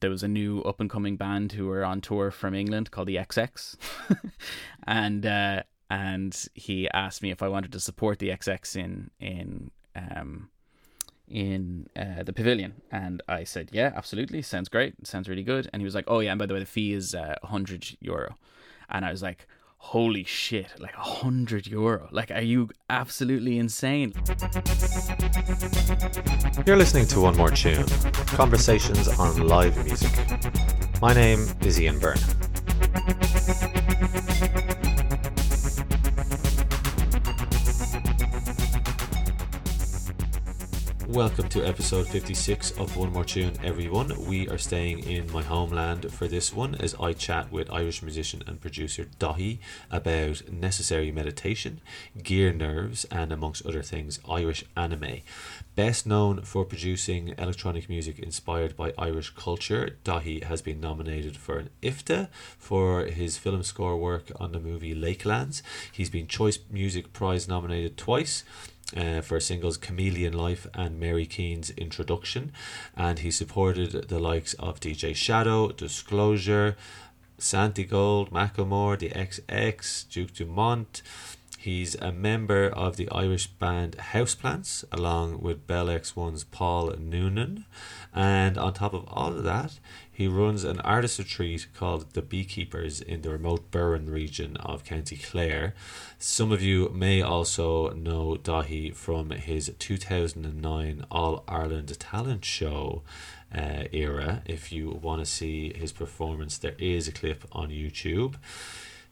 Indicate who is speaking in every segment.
Speaker 1: there was a new up and coming band who were on tour from England called the XX, and uh, and he asked me if I wanted to support the XX in in um, in uh, the pavilion, and I said, "Yeah, absolutely, sounds great, sounds really good." And he was like, "Oh yeah, and by the way, the fee is uh, hundred euro, and I was like. Holy shit, like a hundred euro. Like, are you absolutely insane?
Speaker 2: You're listening to One More Tune Conversations on Live Music. My name is Ian Byrne. Welcome to episode 56 of One More Tune, everyone. We are staying in my homeland for this one as I chat with Irish musician and producer Daithí about necessary meditation, gear nerves, and amongst other things, Irish anime. Best known for producing electronic music inspired by Irish culture, Daithí has been nominated for an IFTA for his film score work on the movie Lakelands. He's been Choice Music Prize nominated twice uh, for singles Chameleon Life and Mary Keane's Introduction. And he supported the likes of DJ Shadow, Disclosure, Santigold, Macklemore, the XX, Duke Dumont. He's a member of the Irish band Houseplants, along with Bell X1's Paul Noonan. And on top of all of that, he runs an artist retreat called The Beekeepers in the remote Burren region of County Clare. Some of you may also know Daithí from his 2009 All Ireland Talent Show uh, era. If you want to see his performance, there is a clip on YouTube.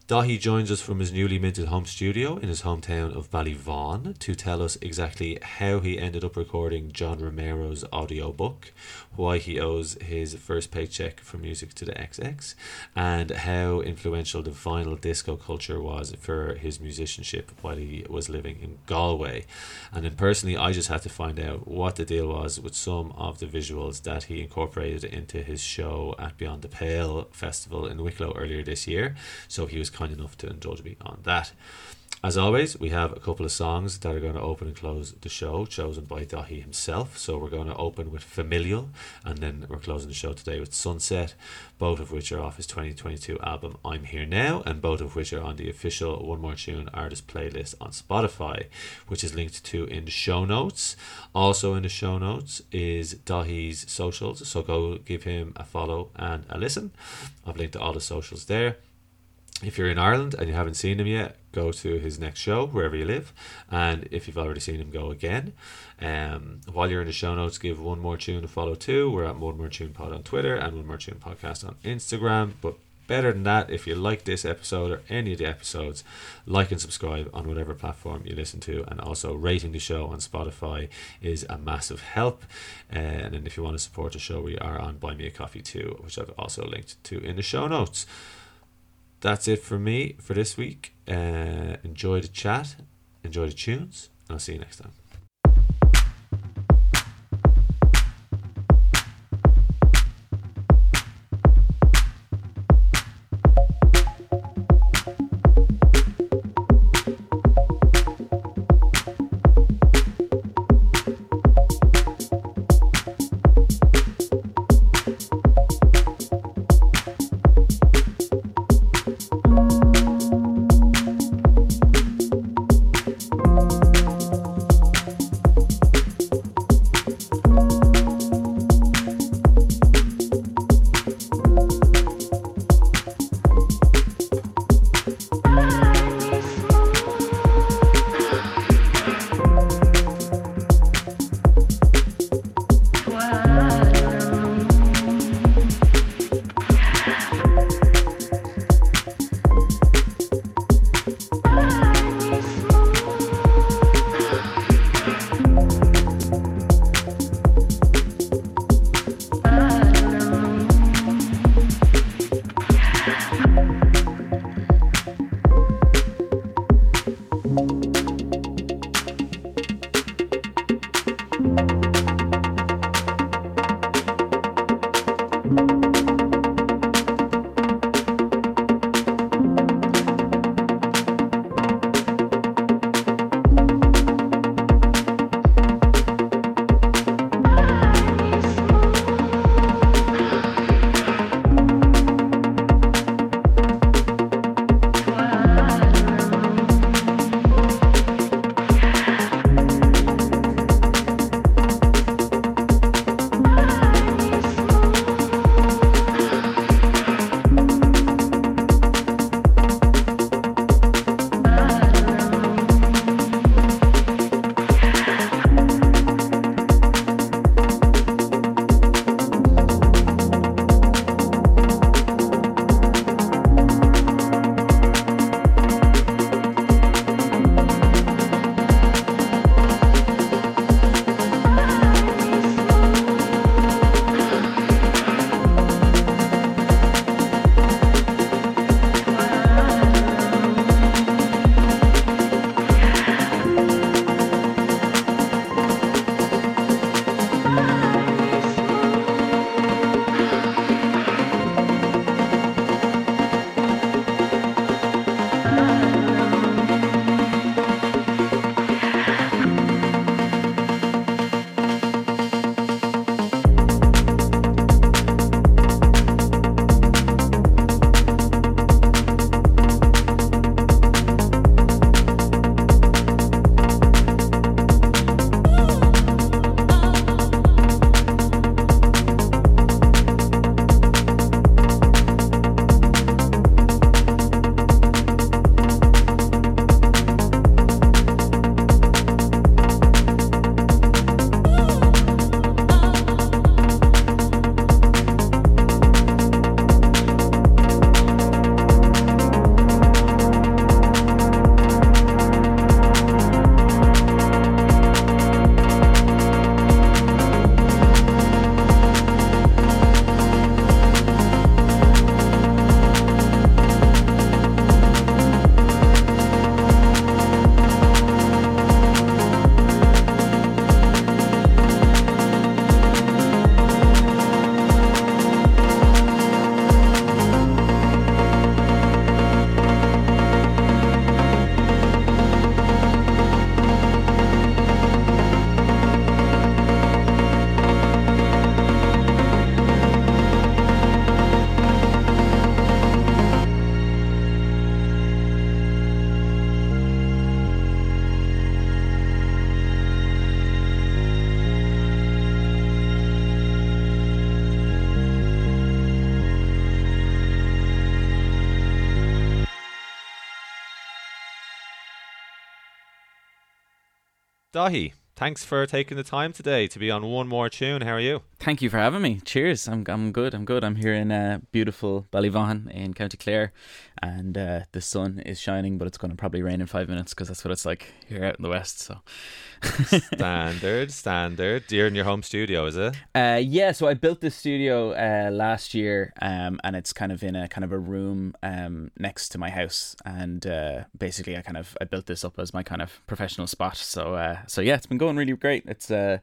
Speaker 2: Daithí joins us from his newly minted home studio in his hometown of Ballyvaughan to tell us exactly how he ended up recording John Romero's audiobook, why he owes his first paycheck for music to the XX, and how influential the vinyl disco culture was for his musicianship while he was living in Galway. And then personally, I just had to find out what the deal was with some of the visuals that he incorporated into his show at Beyond the Pale Festival in Wicklow earlier this year. So he was kind enough to indulge me on that. As always, we have a couple of songs that are going to open and close the show, chosen by Daithí himself. So we're going to open with Familial, and then we're closing the show today with Sunset, both of which are off his 2022 album I'm Here Now, and both of which are on the official One More Tune artist playlist on Spotify, which is linked to in the show notes. Also in the show notes is Daithí's socials, so go give him a follow and a listen. I've linked to all the socials there if you're in Ireland and you haven't seen him yet, go to his next show wherever you live. And if you've already seen him, go again. Um, while you're in the show notes, give One More Tune a follow too. We're at One More Tune Pod on Twitter and One More Tune Podcast on Instagram. But better than that, if you like this episode or any of the episodes, like and subscribe on whatever platform you listen to, and also rating the show on Spotify is a massive help. And then if you want to support the show, we are on Buy Me a Coffee too, which I've also linked to in the show notes that's it for me for this week. Uh, enjoy the chat, enjoy the tunes, and I'll see you next time. Daithí, thanks for taking the time today to be on One More Tune. How are you?
Speaker 1: Thank you for having me. Cheers. I'm I'm good. I'm good. I'm here in uh, beautiful Ballyvaughan in County Clare, and uh, the sun is shining, but it's going to probably rain in five minutes because that's what it's like here out in the west. So
Speaker 2: standard, standard. You're in your home studio, is it?
Speaker 1: Uh, yeah. So I built this studio uh, last year, um, and it's kind of in a kind of a room um, next to my house, and uh, basically I kind of I built this up as my kind of professional spot. So uh, so yeah, it's been going really great. It's uh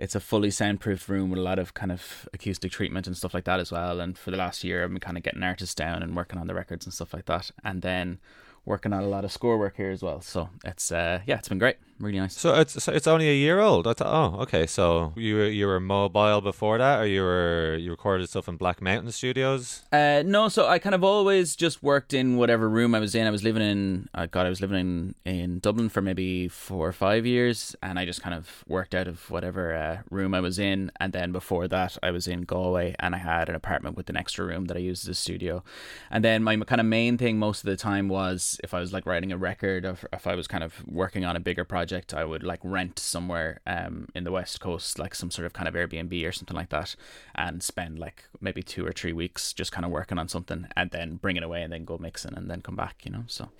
Speaker 1: it's a fully soundproofed room with a lot of kind of acoustic treatment and stuff like that as well. And for the last year, I've been kind of getting artists down and working on the records and stuff like that. And then working on a lot of score work here as well. So it's uh, yeah, it's been great, really nice.
Speaker 2: So it's so it's only a year old. I thought, oh, okay. So you were you were mobile before that, or you were you recorded stuff in Black Mountain Studios?
Speaker 1: Uh, no. So I kind of always just worked in whatever room I was in. I was living in, uh, God, I was living in in Dublin for maybe four or five years, and I just kind of worked out of whatever uh, room I was in. And then before that, I was in Galway, and I had an apartment with an extra room that I used as a studio. And then my kind of main thing most of the time was if I was like writing a record or if I was kind of working on a bigger project, I would like rent somewhere um in the west coast, like some sort of kind of Airbnb or something like that, and spend like maybe two or three weeks just kind of working on something, and then bring it away and then go mixing and then come back, you know. So,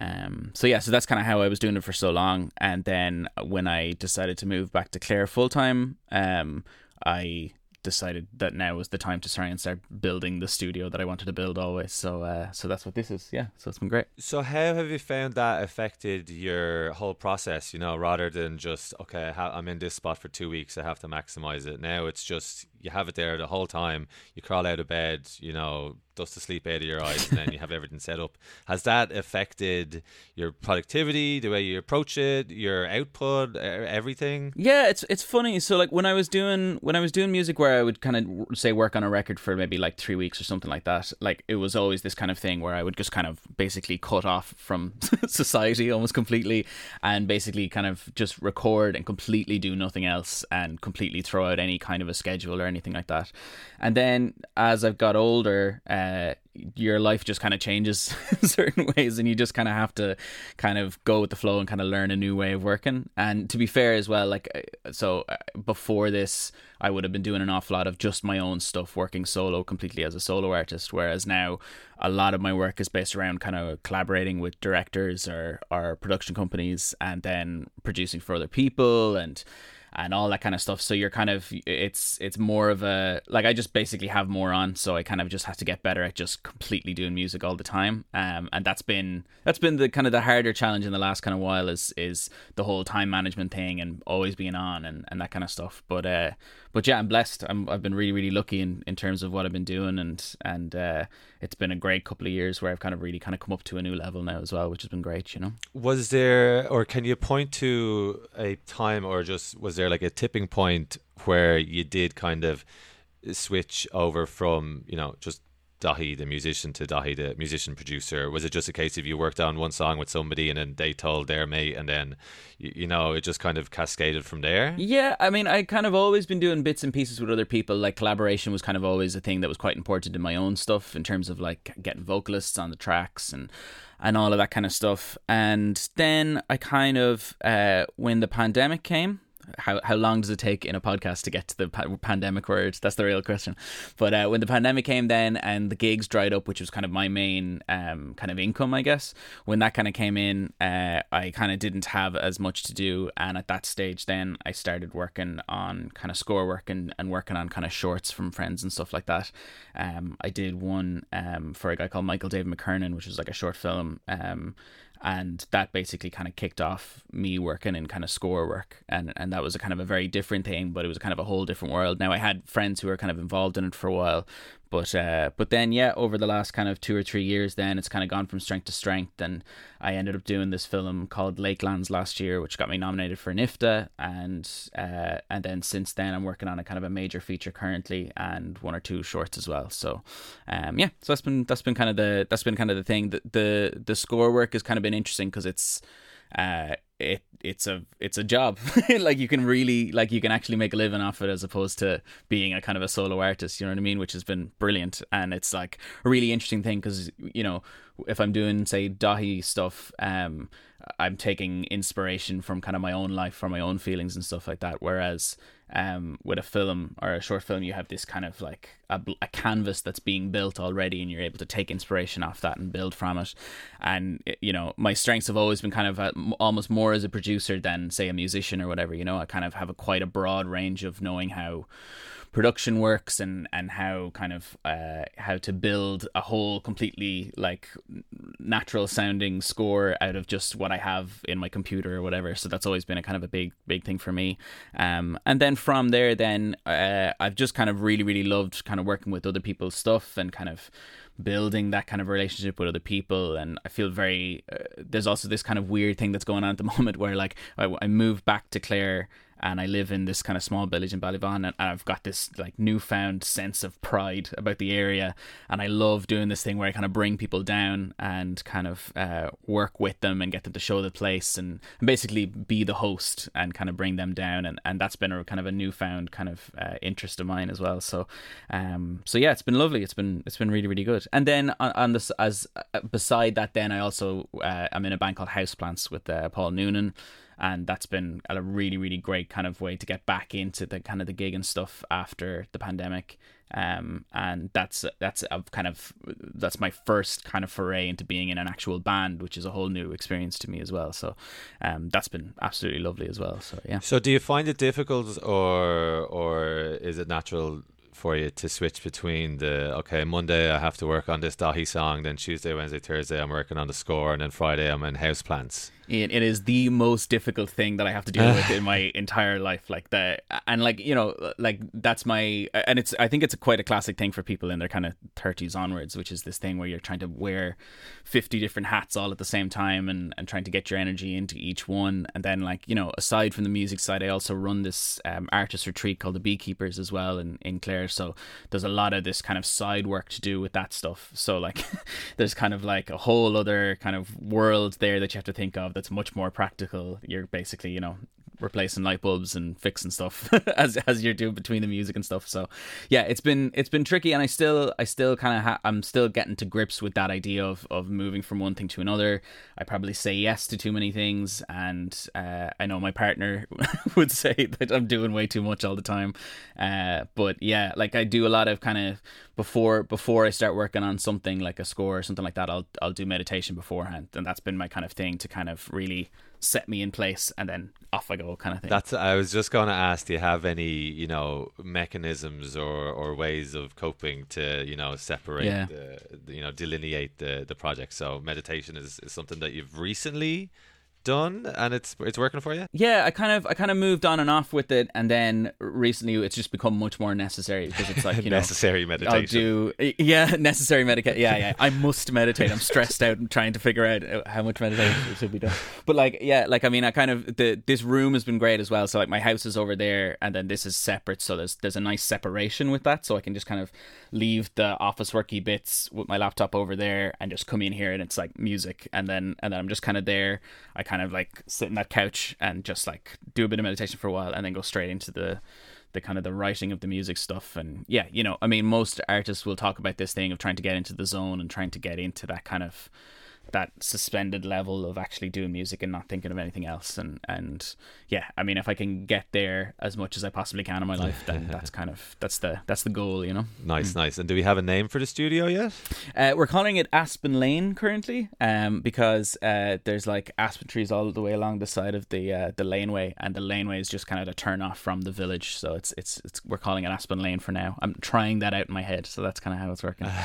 Speaker 1: um, so yeah, so that's kind of how I was doing it for so long, and then when I decided to move back to Clare full time, um, I decided that now was the time to try and start building the studio that I wanted to build always. So uh, so that's what this is. Yeah. So it's been great.
Speaker 2: So how have you found that affected your whole process? You know, rather than just okay, I'm in this spot for two weeks, I have to maximize it. Now it's just you have it there the whole time. You crawl out of bed, you know, dust the sleep out of your eyes, and then you have everything set up. Has that affected your productivity, the way you approach it, your output, everything?
Speaker 1: Yeah, it's it's funny. So like when I was doing when I was doing music, where I would kind of say work on a record for maybe like three weeks or something like that. Like it was always this kind of thing where I would just kind of basically cut off from society almost completely, and basically kind of just record and completely do nothing else, and completely throw out any kind of a schedule or anything like that. And then as I've got older, uh, your life just kind of changes in certain ways and you just kind of have to kind of go with the flow and kind of learn a new way of working and to be fair as well like uh, so uh, before this I would have been doing an awful lot of just my own stuff working solo completely as a solo artist whereas now a lot of my work is based around kind of collaborating with directors or or production companies and then producing for other people and and all that kind of stuff. So you're kind of it's it's more of a like I just basically have more on, so I kind of just have to get better at just completely doing music all the time. Um, and that's been that's been the kind of the harder challenge in the last kind of while is is the whole time management thing and always being on and, and that kind of stuff. But uh, but yeah, I'm blessed. I'm I've been really really lucky in, in terms of what I've been doing and and uh, it's been a great couple of years where I've kind of really kind of come up to a new level now as well, which has been great. You know.
Speaker 2: Was there or can you point to a time or just was there like a tipping point where you did kind of switch over from you know just Daithí the musician to Daithí the musician producer? Was it just a case of you worked on one song with somebody and then they told their mate and then you, know it just kind of cascaded from there?
Speaker 1: Yeah, I mean I kind of always been doing bits and pieces with other people. Like collaboration was kind of always a thing that was quite important in my own stuff in terms of like getting vocalists on the tracks and and all of that kind of stuff. And then I kind of uh, when the pandemic came how how long does it take in a podcast to get to the pa- pandemic word? That's the real question. But uh, when the pandemic came, then and the gigs dried up, which was kind of my main um, kind of income, I guess. When that kind of came in, uh, I kind of didn't have as much to do, and at that stage, then I started working on kind of score work and, and working on kind of shorts from friends and stuff like that. Um, I did one um, for a guy called Michael David McKernan, which was like a short film. Um, and that basically kind of kicked off me working in kind of score work. And and that was a kind of a very different thing but it was kind of a whole different world. Now i had friends who were kind of involved in it for a while but uh, but then yeah, over the last kind of two or three years, then it's kind of gone from strength to strength, and I ended up doing this film called Lakelands last year, which got me nominated for an IFTA, and uh, and then since then I'm working on a kind of a major feature currently, and one or two shorts as well. So, um, yeah, so that's been that's been kind of the that's been kind of the thing. The the, the score work has kind of been interesting because it's uh, it it's a it's a job. Like you can really like you can actually make a living off it as opposed to being a kind of a solo artist you know what i mean? Which has been brilliant. And it's like a really interesting thing because you know if i'm doing say Daithí stuff um I'm taking inspiration from kind of my own life, from my own feelings and stuff like that. Whereas um, with a film or a short film, you have this kind of like a, a, canvas that's being built already, and you're able to take inspiration off that and build from it. And you know, my strengths have always been kind of a, almost more as a producer than say a musician or whatever. You know, I kind of have a quite a broad range of knowing how production works and and how kind of uh, how to build a whole completely like natural sounding score out of just what I have in my computer or whatever. So that's always been a kind of a big big thing for me. Um, and then from there, then uh, I've just kind of really really loved kind of working with other people's stuff and kind of building that kind of relationship with other people and i feel very uh, there's also this kind of weird thing that's going on at the moment where like i, I moved back to clare and I live in this kind of small village in Ballyvaughan, and I've got this like newfound sense of pride about the area, and I love doing this thing where I kind of bring people down and kind of uh, work with them and get them to show the place and, and, basically be the host and kind of bring them down, and, and that's been a kind of a newfound kind of uh, interest of mine as well. So, um, so yeah, it's been lovely. It's been it's been really really good. And then on, on this as uh, beside that, then I also uh, I'm in a band called Houseplants with uh, Paul Noonan and that's been a really really great kind of way to get back into the kind of the gig and stuff after the pandemic. Um, and that's that's a kind of that's my first kind of foray into being in an actual band which is a whole new experience to me as well. So um, that's been absolutely lovely as well. So yeah.
Speaker 2: So do you find it difficult or or is it natural for you to switch between the okay Monday I have to work on this Daithí song, then Tuesday, Wednesday, Thursday I'm working on the score, and then Friday I'm in Houseplants.
Speaker 1: It, it is the most difficult thing that I have to deal with in my entire life. Like that, and like you know, like that's my and it's I think it's a quite a classic thing for people in their kind of thirties onwards, which is this thing where you're trying to wear fifty different hats all at the same time and and trying to get your energy into each one. And then like you know, aside from the music side, I also run this um, artist retreat called the Beekeepers as well in in Clare. So there's a lot of this kind of side work to do with that stuff. So like there's kind of like a whole other kind of world there that you have to think of that's much more practical. You're basically, you know, replacing light bulbs and fixing stuff as as you're doing between the music and stuff. So yeah, it's been it's been tricky, and I still I still kind of ha- I'm still getting to grips with that idea of of moving from one thing to another. I probably say yes to too many things, and uh, I know my partner would say that I'm doing way too much all the time. Uh, but yeah, like I do a lot of kind of before before I start working on something like a score or something like that. I'll I'll do meditation beforehand, and that's been my kind of thing to kind of really set me in place and then off I go kind of thing.
Speaker 2: That's I was just going to ask do you have any, you know, mechanisms or or ways of coping to, you know, separate yeah. the you know, delineate the the project. So meditation is, is something that you've recently done and it's it's working for you?
Speaker 1: Yeah i kind of i kind of moved on and off with it and then recently it's just become much more necessary because it's like you
Speaker 2: know necessary meditation.
Speaker 1: i'll do yeah necessary medication yeah yeah i must meditate. I'm stressed out and trying to figure out uh, how much meditation should be done. But like yeah like i mean i kind of the this room has been great as well. So like my house is over there and then this is separate. So there's there's a nice separation with that. So i can just kind of leave the office worky bits with my laptop over there and just come in here and it's like music. And then and then i'm just kind of there. I kind kind of like sit in that couch and just like do a bit of meditation for a while and then go straight into the the kind of the writing of the music stuff. And yeah you know i mean most artists will talk about this thing of trying to get into the zone and trying to get into that kind of that suspended level of actually doing music and not thinking of anything else. And and yeah i mean if i can get there as much as i possibly can in my life then that's kind of that's the that's the goal you know?
Speaker 2: Nice mm. nice. And do we have a name for the studio yet?
Speaker 1: Uh, we're calling it aspen lane currently um because uh, there's like aspen trees all the way along the side of the uh, the laneway and the laneway is just kind of a turn off from the village. So it's it's, it's we're calling it aspen lane for now. I'm trying that out in my head so that's kind of how it's working.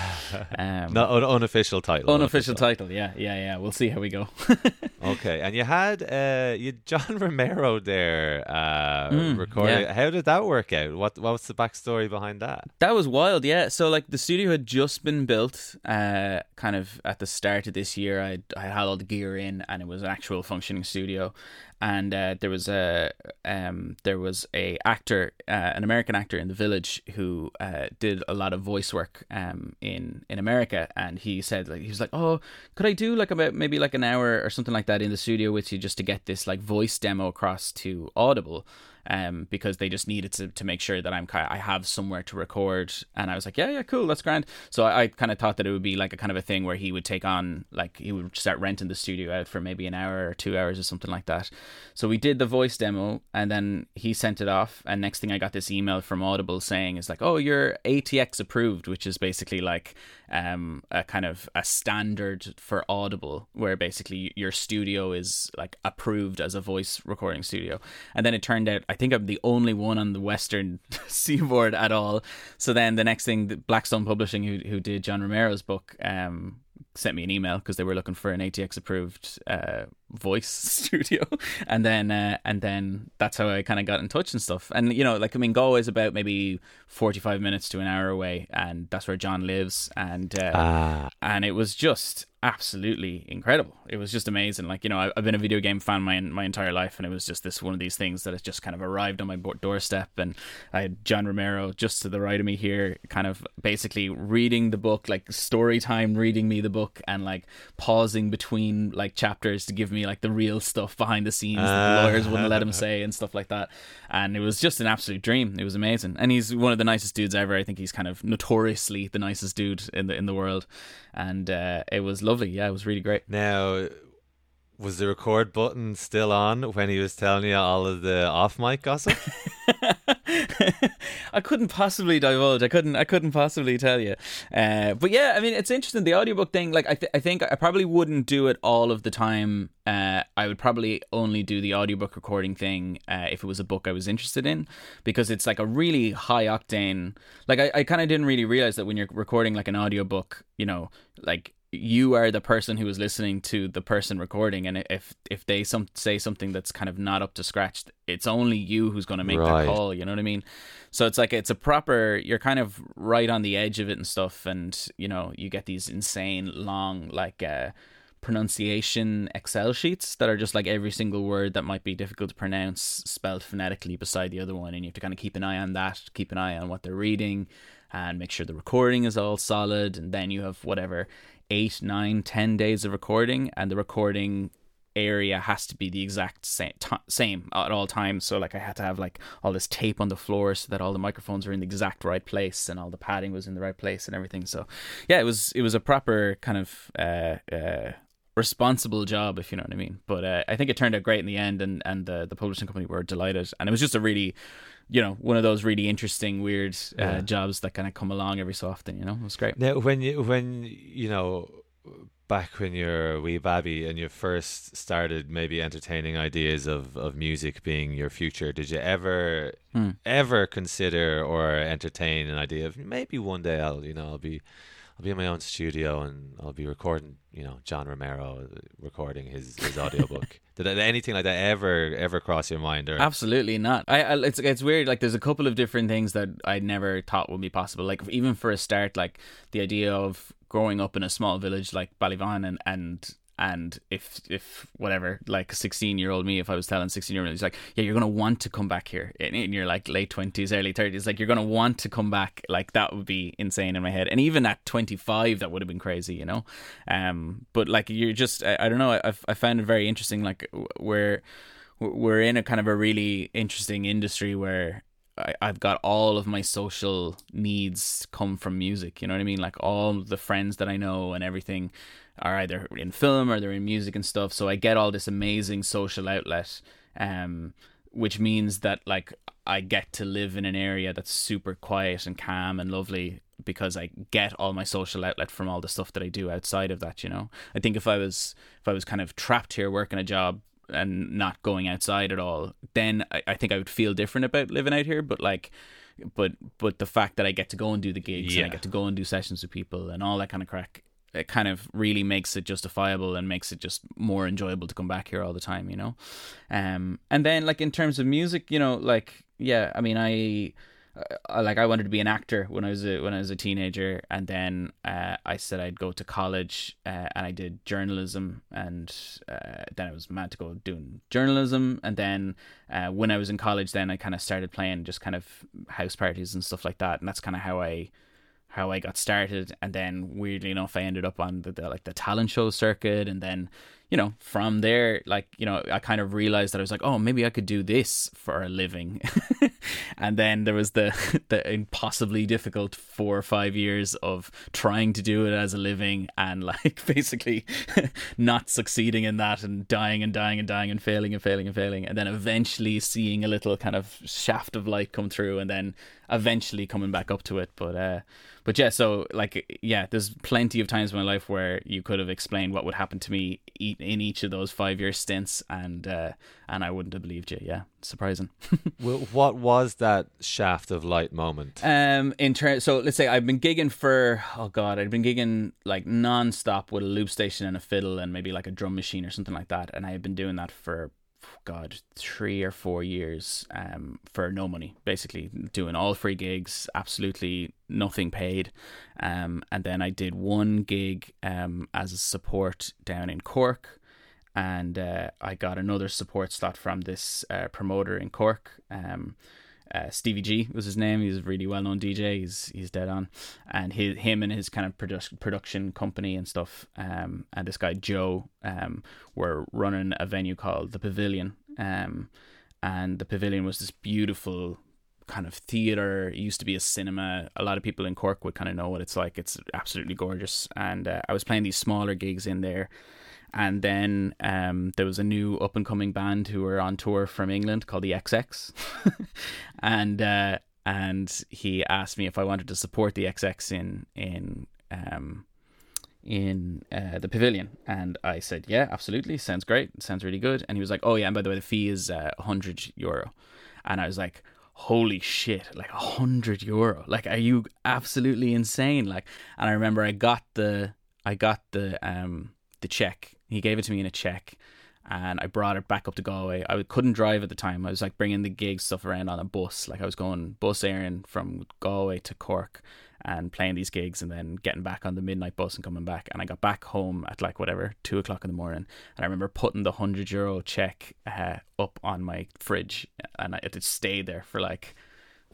Speaker 2: Um, un- unofficial title
Speaker 1: unofficial, unofficial. title yeah yeah, yeah. We'll see how we go.
Speaker 2: okay, and you had uh, you John Romero there uh, mm, recording. Yeah. How did that work out? What what was the backstory behind that?
Speaker 1: That was wild. Yeah. So like the studio had just been built, uh, kind of at the start of this year. I I had all the gear in, and it was an actual functioning studio and uh, there was a um, there was a actor, uh, an American actor in the village who uh, did a lot of voice work um, in in America, and he said like he was like, oh, could I do like about maybe like an hour or something like that in the studio with you just to get this like voice demo across to Audible. Um, because they just needed to, to make sure that I'm I have somewhere to record. And I was like, yeah, yeah, cool, that's grand. So I, I kind of thought that it would be like a kind of a thing where he would take on like he would start renting the studio out for maybe an hour or two hours or something like that. So we did the voice demo, and then he sent it off. And next thing I got this email from Audible saying, is like, oh, you're ACX approved," which is basically like um, a kind of a standard for Audible, where basically your studio is like approved as a voice recording studio. And then it turned out I think I'm the only one on the Western seaboard at all. So then the next thing, Blackstone Publishing, who who did John Romero's book, um, sent me an email because they were looking for an ACX approved uh, voice studio, and then uh, and then that's how I kind of got in touch and stuff. And you know, like I mean, Go is about maybe forty five minutes to an hour away, and that's where John lives, and uh, ah. and it was just absolutely incredible. It was just amazing. Like you know, I've been a video game fan my my entire life, and it was just this one of these things that has just kind of arrived on my doorstep. And I had John Romero just to the right of me here, kind of basically reading the book, like story time, reading me the book, and like pausing between like chapters to give me like the real stuff behind the scenes uh, that the lawyers wouldn't let him say and stuff like that. And it was just an absolute dream. It was amazing, and he's one of the nicest dudes ever. I think he's kind of notoriously the nicest dude in the in the world, and uh, it was lovely. Yeah, it was really great.
Speaker 2: Now, was the record button still on when he was telling you all of the off mic gossip?
Speaker 1: I couldn't possibly divulge. I couldn't. I couldn't possibly tell you. Uh, but yeah, I mean, it's interesting. The audiobook thing. Like, I, th- I think I probably wouldn't do it all of the time. Uh, I would probably only do the audiobook recording thing uh, if it was a book I was interested in, because it's like a really high octane. Like, I, I kind of didn't really realize that when you're recording like an audiobook, you know, like you are the person who is listening to the person recording and if if they some say something that's kind of not up to scratch it's only you who's going to make right. that call you know what i mean so it's like it's a proper you're kind of right on the edge of it and stuff and you know you get these insane long like uh pronunciation excel sheets that are just like every single word that might be difficult to pronounce spelled phonetically beside the other one and you have to kind of keep an eye on that keep an eye on what they're reading and make sure the recording is all solid and then you have whatever eight, nine, ten days of recording, and the recording area has to be the exact same t- same at all times. So like i had to have like all this tape on the floor so that all the microphones were in the exact right place and all the padding was in the right place and everything. So yeah it was it was a proper kind of uh, uh, responsible job if you know what i mean. But uh, i think it turned out great in the end and and the the publishing company were delighted. And it was just a really you know one of those really interesting weird uh, yeah. jobs that kind of come along every so often you know it was great
Speaker 2: now when you when you know back when you're a wee babby and you first started maybe entertaining ideas of, of music being your future, did you ever hmm. ever consider or entertain an idea of maybe one day I'll you know I'll be I'll be in my own studio and I'll be recording, you know, John Romero recording his his audiobook. Did anything like that ever ever cross your mind? Or
Speaker 1: absolutely not. I, I, it's it's weird. Like there's a couple of different things that I never thought would be possible. Like even for a start, like the idea of growing up in a small village like Ballyvaughan and and and if if whatever like 16 year old me if i was telling 16 year old he's like yeah you're gonna want to come back here in, in your like late 20s early 30s like you're gonna want to come back like that would be insane in my head and even at 25 that would have been crazy you know um but like you're just i, I don't know I, I found it very interesting like we're we're in a kind of a really interesting industry where I, I've got all of my social needs come from music. You know what I mean? Like all the friends that I know and everything are either in film or they're in music and stuff. So I get all this amazing social outlet, um, which means that like I get to live in an area that's super quiet and calm and lovely because I get all my social outlet from all the stuff that I do outside of that. You know, I think if I was if I was kind of trapped here working a job and not going outside at all, then I, I think I would feel different about living out here. But like but but the fact that I get to go and do the gigs yeah. and I get to go and do sessions with people and all that kind of crack it kind of really makes it justifiable and makes it just more enjoyable to come back here all the time, you know. Um, and then like in terms of music, you know, like yeah, I mean, I, I like I wanted to be an actor when I was a, when I was a teenager, and then uh, I said I'd go to college, uh, and I did journalism, and uh, then I was mad to go doing journalism, and then uh, when I was in college, then I kind of started playing just kind of house parties and stuff like that, and that's kind of how I how I got started, and then weirdly enough, I ended up on the, the, like the talent show circuit, and then you know, from there, like, you know, I kind of realized that I was like, oh, maybe I could do this for a living. and then there was the, the impossibly difficult four or five years of trying to do it as a living and like basically not succeeding in that and dying and dying and dying and failing and failing and failing. And then eventually seeing a little kind of shaft of light come through and then eventually coming back up to it. But, uh, but yeah, so like yeah, there's plenty of times in my life where you could have explained what would happen to me in each of those five year stints, and uh, and I wouldn't have believed you. Yeah, surprising.
Speaker 2: well, what was that shaft of light moment?
Speaker 1: Um, in terms, so let's say I've been gigging for oh god, I'd been gigging like non-stop with a loop station and a fiddle and maybe like a drum machine or something like that, and I had been doing that for God, three or four years um, for no money, basically doing all free gigs, absolutely nothing paid. Um, and then I did one gig um, as a support down in Cork, and uh, I got another support slot from this uh, promoter in Cork. Um, uh, Stevie G was his name. He's a really well known DJ. He's he's dead on, and his him and his kind of produ- production company and stuff. Um, and this guy Joe um were running a venue called the Pavilion. Um, and the Pavilion was this beautiful kind of theater. It used to be a cinema. A lot of people in Cork would kind of know what it's like. It's absolutely gorgeous. And uh, I was playing these smaller gigs in there and then um, there was a new up and coming band who were on tour from England called the XX, and uh, and he asked me if I wanted to support the XX in in um, in uh, the pavilion, and I said yeah, absolutely, sounds great, sounds really good. And he was like, oh yeah, and by the way, the fee is uh, hundred euro, and I was like. Holy shit, like a hundred euro. Like, are you absolutely insane? Like, and I remember I got the, I got the, um, the check he gave it to me in a check and I brought it back up to Galway. I couldn't drive at the time. I was like bringing the gig stuff around on a bus. Like I was going Bus Éireann from Galway to Cork and playing these gigs and then getting back on the midnight bus and coming back. And I got back home at like whatever, two o'clock in the morning. And I remember putting the 100 euro check uh, up on my fridge and it stayed there for like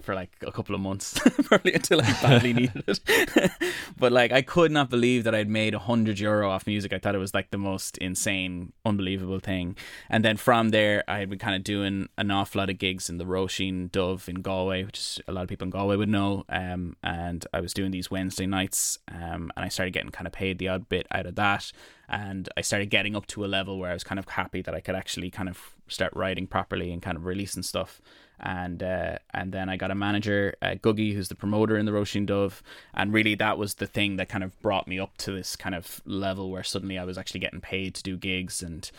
Speaker 1: for like a couple of months, probably until I badly needed it. but like, I could not believe that I'd made a hundred euro off music. I thought it was like the most insane, unbelievable thing. And then from there, I had been kind of doing an awful lot of gigs in the Roisin Dubh in Galway, which is a lot of people in Galway would know. Um, and I was doing these Wednesday nights, um, and I started getting kind of paid the odd bit out of that. And I started getting up to a level where I was kind of happy that I could actually kind of start writing properly and kind of releasing stuff and uh, and then I got a manager, uh, Googie, who's the promoter in the Roisin Dubh, and really that was the thing that kind of brought me up to this kind of level where suddenly I was actually getting paid to do gigs and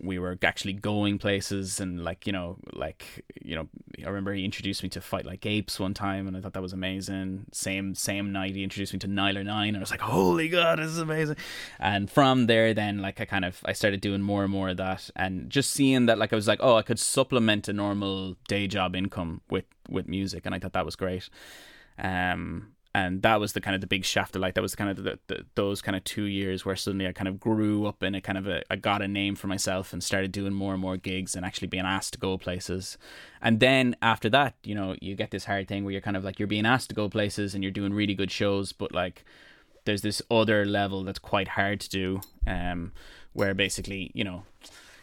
Speaker 1: we were actually going places and like you know like you know I remember he introduced me to Fight Like Apes one time and I thought that was amazing. Same same night he introduced me to niler 9 and I was like holy god this is amazing. And from there then like I kind of I started doing more and more of that and just seeing that like I was like oh I could supplement a normal day job income with with music. And I thought that was great. Um and that was the kind of the big shaft of light. That was kind of the, the, those kind of two years where suddenly I kind of grew up in a kind of a I got a name for myself and started doing more and more gigs and actually being asked to go places. And then after that, you know, you get this hard thing where you're kind of like you're being asked to go places and you're doing really good shows, but like there's this other level that's quite hard to do, um, where basically you know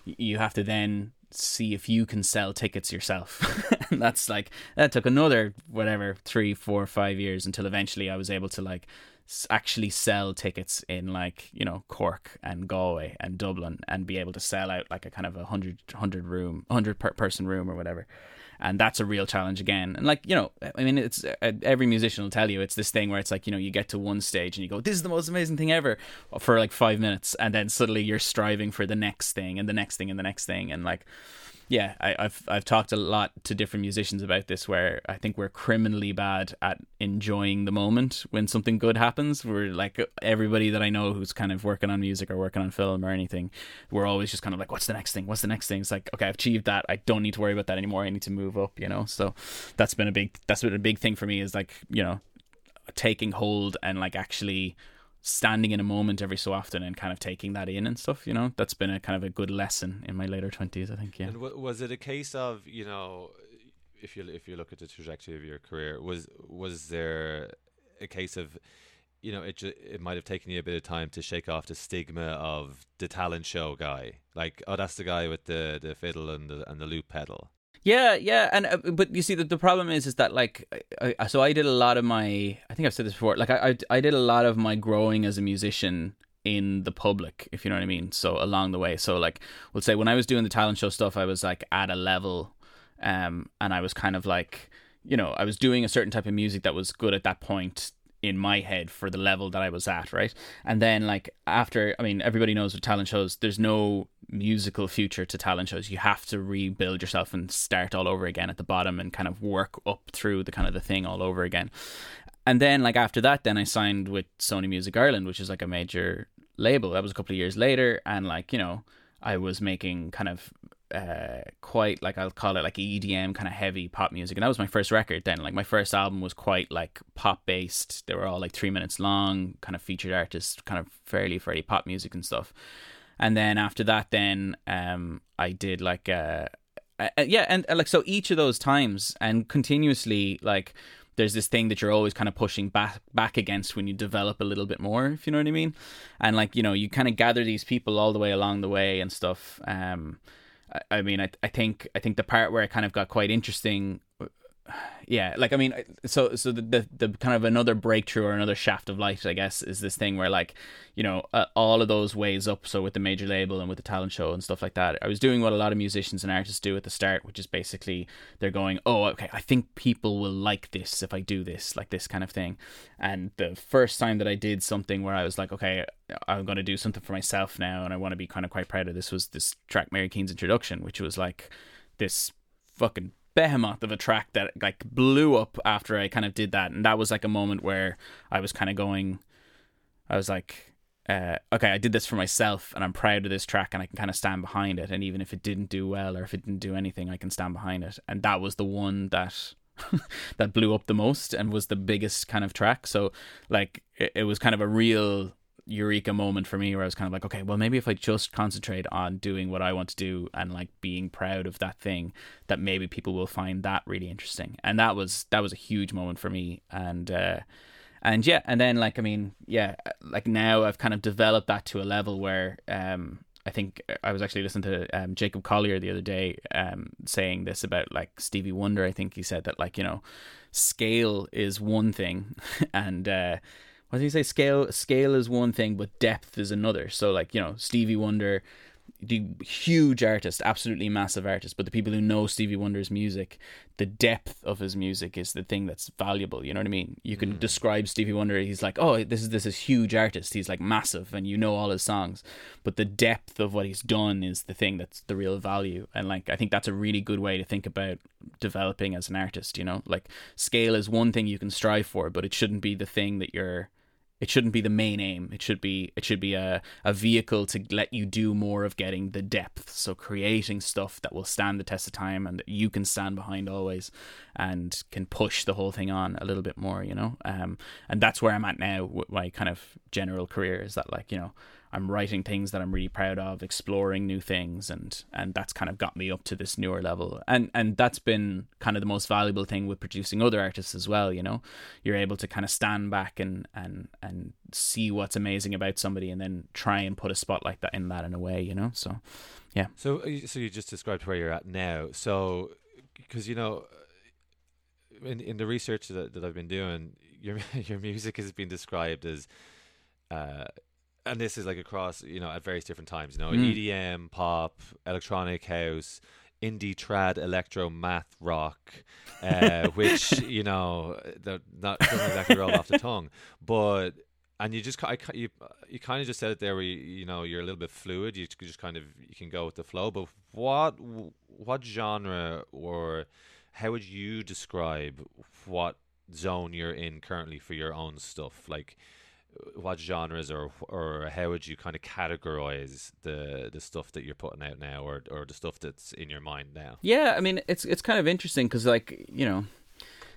Speaker 1: you have to then see if you can sell tickets yourself. and that's like that took another whatever three, four, five years until eventually I was able to like actually sell tickets in like you know Cork and Galway and Dublin and be able to sell out like a kind of a hundred hundred room hundred per person room or whatever and that's a real challenge again. And like you know, I mean, it's uh, every musician will tell you it's this thing where it's like you know you get to one stage and you go, this is the most amazing thing ever for like five minutes, and then suddenly you're striving for the next thing and the next thing and the next thing, and like yeah, I, have I've talked a lot to different musicians about this, where I think we're criminally bad at enjoying the moment when something good happens. We're like everybody that I know who's kind of working on music or working on film or anything. We're always just kind of like, what's the next thing? What's the next thing? It's like, okay, I've achieved that. I don't need to worry about that anymore. I need to move up. You know, so that's been a big that's been a big thing for me is like you know taking hold and like actually standing in a moment every so often and kind of taking that in and stuff. You know, that's been a kind of a good lesson in my later twenties. I think. Yeah.
Speaker 2: And w- was it a case of you know, if you if you look at the trajectory of your career, was was there a case of you know it ju- it might have taken you a bit of time to shake off the stigma of the talent show guy. Like, oh, that's the guy with the the fiddle and the and the loop pedal.
Speaker 1: Yeah, yeah, and uh, but you see, the, the problem is, is that like, I, I, so I did a lot of my, I think I've said this before, like I, I, I did a lot of my growing as a musician in the public, if you know what I mean. So along the way, so like, we'll say when I was doing the talent show stuff, I was like at a level, um, and I was kind of like, you know, I was doing a certain type of music that was good at that point in my head for the level that I was at, right? And then like after, I mean, everybody knows with talent shows, there's no musical future to talent shows. You have to rebuild yourself and start all over again at the bottom and kind of work up through the kind of the thing all over again. And then like after that, then I signed with Sony Music Ireland, which is like a major label. That was a couple of years later, and like you know, I was making kind of uh, quite like I'll call it like EDM kind of heavy pop music, and that was my first record. Then, like my first album was quite like pop based. They were all like three minutes long, kind of featured artists, kind of fairly fairly pop music and stuff. And then after that, then um, I did like uh, uh yeah, and uh, like so each of those times and continuously like there's this thing that you're always kind of pushing back back against when you develop a little bit more, if you know what I mean. And like you know, you kind of gather these people all the way along the way and stuff. Um, I, mean, I, I think I think the part where it kind of got quite interesting yeah like i mean so so the, the, the kind of another breakthrough or another shaft of light i guess is this thing where like you know uh, all of those ways up so with the major label and with the talent show and stuff like that. I was doing what a lot of musicians and artists do at the start which is basically they're going oh okay i think people will like this if i do this like this kind of thing. And the first time that i did something where i was like okay i'm going to do something for myself now and i want to be kind of quite proud of this was this track mary keane's introduction which was like this fucking behemoth of a track that like blew up after I kind of did that, and that was like a moment where I was kind of going, I was like, uh, okay, I did this for myself, and I'm proud of this track, and I can kind of stand behind it, and even if it didn't do well or if it didn't do anything, I can stand behind it, and that was the one that. that blew up the most and was the biggest kind of track. So like it, it was kind of a real eureka moment for me where I was kind of like, okay, well, maybe if I just concentrate on doing what I want to do and like being proud of that thing, that maybe people will find that really interesting. And that was that was a huge moment for me. And uh, and yeah, and then like I mean, yeah, like now I've kind of developed that to a level where um I think I was actually listening to um, Jacob Collier the other day um, saying this about like Stevie Wonder. I think he said that like you know, scale is one thing, and uh, what did he say? Scale scale is one thing, but depth is another. So like you know Stevie Wonder, the huge artist, absolutely massive artist, but the people who know Stevie Wonder's music, the depth of his music is the thing that's valuable. You know what I mean? You can mm. describe Stevie Wonder. He's like, oh, this is this is huge artist. He's like massive, and you know all his songs, but the depth of what he's done is the thing that's the real value. And like, I think that's a really good way to think about developing as an artist. You know, like scale is one thing you can strive for, but it shouldn't be the thing that you're it shouldn't be the main aim. It should be it should be a, a vehicle to let you do more of getting the depth. So creating stuff that will stand the test of time and that you can stand behind always and can push the whole thing on a little bit more, you know. Um and that's where I'm at now with my kind of general career is that like, you know, I'm writing things that I'm really proud of, exploring new things, and and that's kind of got me up to this newer level. And and that's been kind of the most valuable thing with producing other artists as well. You know, you're able to kind of stand back and and and see what's amazing about somebody, and then try and put a spotlight that in that in a way. You know, so yeah.
Speaker 2: So uh, so you just described where you're at now. So because you know in in the research that, that I've been doing, your your music has been described as uh, and this is like across you know at various different times you know mm. edm pop electronic house indie trad electro math rock uh, which you know they're not doesn't exactly roll off the tongue but and you just I, you you kind of just said it there where you, you know you're a little bit fluid you just kind of you can go with the flow but what what genre or how would you describe what zone you're in currently for your own stuff like what genres or or how would you kind of categorize the the stuff that you're putting out now or or the stuff that's in your mind now?
Speaker 1: Yeah i mean it's it's kind of interesting because like you know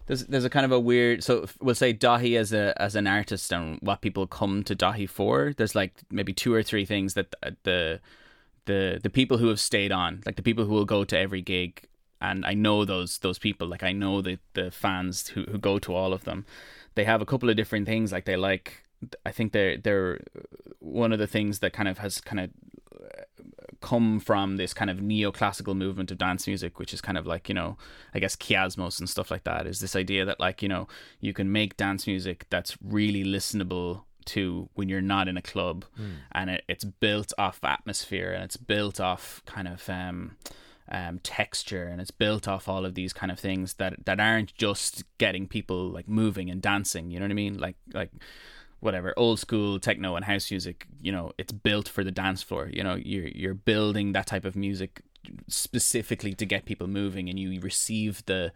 Speaker 1: there's there's a kind of a weird so we'll say Daithí as a as an artist and what people come to Daithí for there's like maybe two or three things that uh, the the the people who have stayed on like the people who will go to every gig and I know those those people like I know the the fans who who go to all of them. They have a couple of different things like they like I think they're they're one of the things that kind of has kind of come from this kind of neoclassical movement of dance music, which is kind of like, you know, I guess Kiasmos and stuff like that, is this idea that like, you know, you can make dance music that's really listenable to when you're not in a club
Speaker 2: Mm.
Speaker 1: and it, it's built off atmosphere and it's built off kind of um um, texture and it's built off all of these kind of things that that aren't just getting people like moving and dancing you know what I mean like like whatever old school techno and house music you know it's built for the dance floor. You know you're you're building that type of music specifically to get people moving and you receive the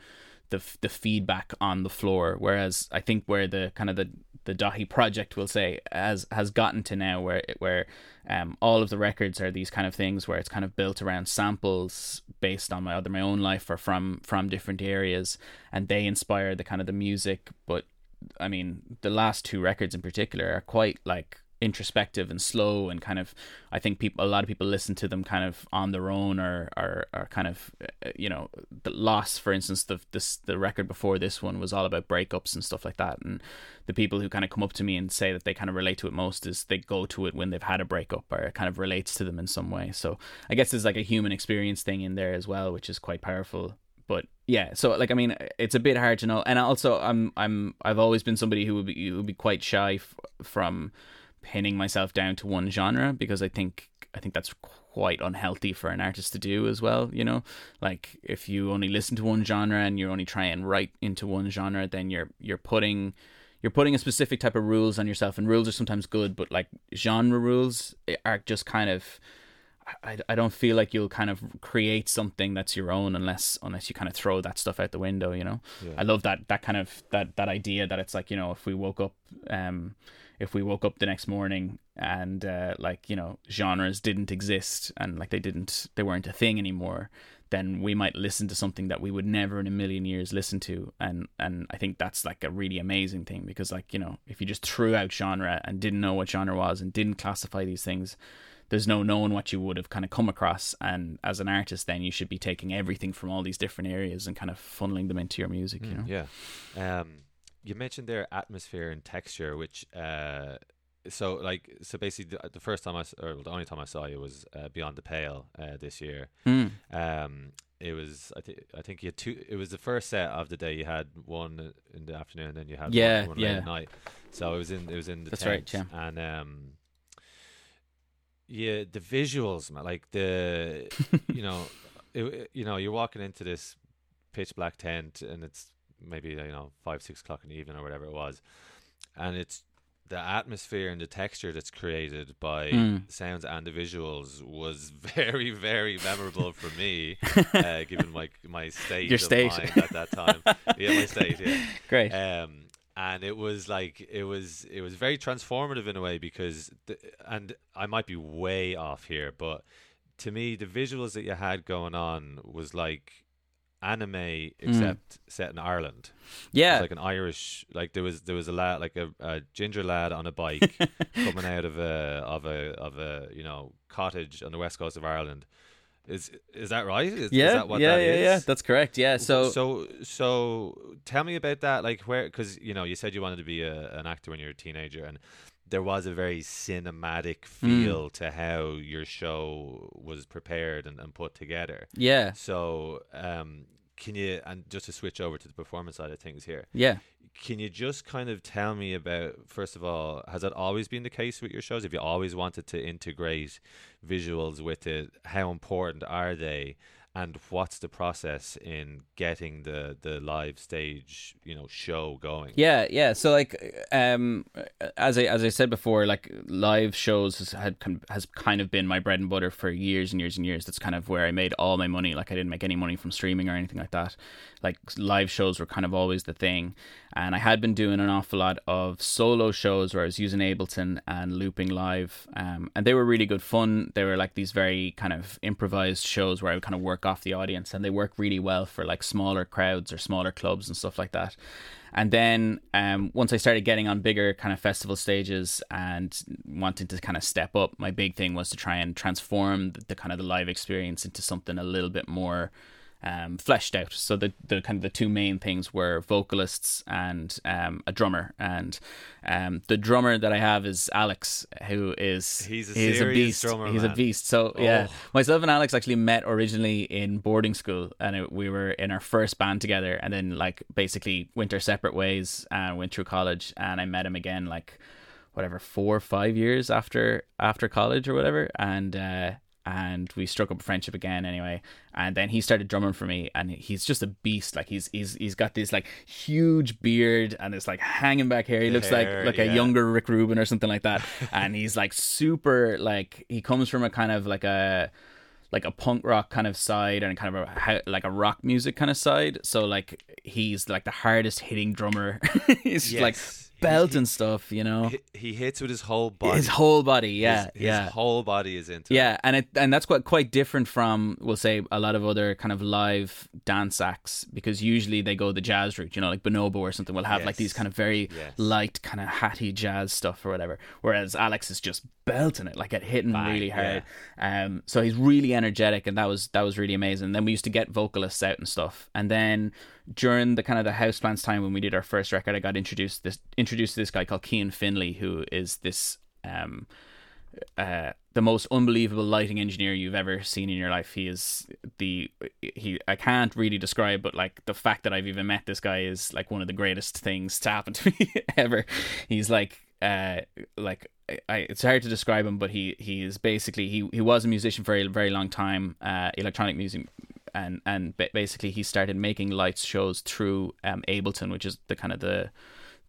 Speaker 1: the the feedback on the floor. Whereas i think where the kind of the the Daithí project will say has has gotten to now where where um all of the records are these kind of things where it's kind of built around samples based on my either my own life or from from different areas and they inspire the kind of the music but I mean, the last two records in particular are quite like introspective and slow and kind of I think people a lot of people listen to them kind of on their own or are or kind of uh, you know the loss for instance the this the record before this one was all about breakups and stuff like that. And the people who kind of come up to me and say that they kind of relate to it most is they go to it when they've had a breakup or it kind of relates to them in some way. So I guess there's like a human experience thing in there as well which is quite powerful but yeah so like i mean it's a bit hard to know. And also i'm i'm i've always been somebody who would be who would be quite shy f- from pinning myself down to one genre because i think i think that's quite unhealthy for an artist to do as well you know? Like if you only listen to one genre and you only try and write into one genre then you're you're putting you're putting a specific type of rules on yourself. And rules are sometimes good but like genre rules eh, are just kind of I, I don't feel like you'll kind of create something that's your own unless unless you kind of throw that stuff out the window you know
Speaker 2: Yeah.
Speaker 1: I love that that kind of that that idea that it's like you know if we woke up um if we woke up the next morning and uh, like you know genres didn't exist and like they didn't they weren't a thing anymore then we might listen to something that we would never in a million years listen to and and I think that's like a really amazing thing because like you know if you just threw out genre and didn't know what genre was and didn't classify these things there's no knowing what you would have kind of come across and as an artist then you should be taking everything from all these different areas and kind of funneling them into your music you know
Speaker 2: Mm, Yeah. Um, you mentioned their atmosphere and texture, which uh, so like so basically the, the first time I or the only time I saw you was uh, Beyond the Pale uh, this year.
Speaker 1: Mm.
Speaker 2: Um, it was I think I think you had two. It was the first set of the day. You had one in the afternoon, and then you had
Speaker 1: Yeah,
Speaker 2: one, one late
Speaker 1: yeah.
Speaker 2: at night. So it was in it was in the
Speaker 1: That's right,
Speaker 2: tent, and um, yeah, the visuals, man, like the you know, it, you know, you're walking into this pitch black tent, and it's maybe you know five six o'clock in the evening or whatever it was, and it's the atmosphere and the texture that's created by
Speaker 1: Mm.
Speaker 2: sounds and the visuals was very very memorable for me, uh, given my my state
Speaker 1: Your
Speaker 2: of
Speaker 1: state.
Speaker 2: mind at that time. yeah, my state. Yeah.
Speaker 1: great
Speaker 2: Um, and it was like it was it was very transformative in a way because the, and I might be way off here, but to me the visuals that you had going on was like anime except set in Ireland.
Speaker 1: Mm. yeah
Speaker 2: like an Irish like there was there was a lad like a, a ginger lad on a bike coming out of a of a of a you know cottage on the west coast of Ireland. Is is that right? Is, is
Speaker 1: yeah
Speaker 2: that what
Speaker 1: yeah
Speaker 2: that
Speaker 1: yeah yeah. that's correct. Yeah so
Speaker 2: so so tell me about that like where because you know you said you wanted to be a, an actor when you were a teenager and there was a very cinematic
Speaker 1: Hmm.
Speaker 2: feel to how your show was prepared and, and put together.
Speaker 1: Yeah.
Speaker 2: So um can you and just to switch over to the performance side of things here.
Speaker 1: Yeah.
Speaker 2: Can you just kind of tell me about first of all has that always been the case with your shows? Have you always wanted to integrate visuals with it? How important are they and what's the process in getting the the live stage you know show going
Speaker 1: Yeah, yeah. So like, um, as I as I said before, like live shows has had has kind of been my bread and butter for years and years and years. That's kind of where I made all my money. Like I didn't make any money from streaming or anything like that. Like live shows were kind of always the thing, and I had been doing an awful lot of solo shows where I was using Ableton and looping live, um, and they were really good fun. They were like these very kind of improvised shows where I would kind of work off the audience, and they work really well for like smaller crowds or smaller clubs and stuff like that. And then um, once I started getting on bigger kind of festival stages and wanting to kind of step up, my big thing was to try and transform the, the kind of the live experience into something a little bit more um, fleshed out. So the the kind of the two main things were vocalists and um, a drummer. And um, the drummer that I have is Alex, who is
Speaker 3: He's a
Speaker 1: he's
Speaker 3: serious
Speaker 1: beast.
Speaker 3: drummer,
Speaker 1: he's a beast. So yeah,
Speaker 3: Oh.
Speaker 1: myself and Alex actually met originally in boarding school, and it, we were in our first band together, and then like basically went our separate ways and went through college, and I met him again like whatever four or five years after after college or whatever, and. uh and we struck up a friendship again anyway. And then he started drumming for me and he's just a beast. Like he's he's he's got this like huge beard and it's like hanging back hair. He looks
Speaker 3: Hair,
Speaker 1: like like
Speaker 3: yeah.
Speaker 1: a younger Rick Rubin or something like that. And he's like super like he comes from a kind of like a like a punk rock kind of side and kind of a like a rock music kind of side. So like he's like the hardest hitting drummer. He's like
Speaker 3: Yes.
Speaker 1: and stuff you know
Speaker 3: He, he hits with his whole body.
Speaker 1: his whole body yeah
Speaker 3: His- his
Speaker 1: yeah
Speaker 3: whole body is into it.
Speaker 1: yeah, and it and that's quite quite different from we'll say a lot of other kind of live dance acts because usually they go the jazz route, you know, like Bonobo or something will have like these kind of very
Speaker 3: Yes.
Speaker 1: light kind of hatty jazz stuff or whatever. Whereas Alex is just belting it, like it hitting
Speaker 3: Bang,
Speaker 1: really hard. Um, so he's really energetic, and that was that was really amazing. Then we used to get vocalists out and stuff, and then during the kind of the houseplants time when we did our first record, I got introduced this introduced to this guy called Kean Finley, who is this um uh, the most unbelievable lighting engineer you've ever seen in your life. He is the he. I can't really describe, but like the fact that I've even met this guy is like one of the greatest things to happen to me ever. He's like uh like I, it's hard to describe him, but he he is basically he he was a musician for a very long time, uh, electronic music. And and ba- basically he started making lights shows through um, Ableton, which is the kind of the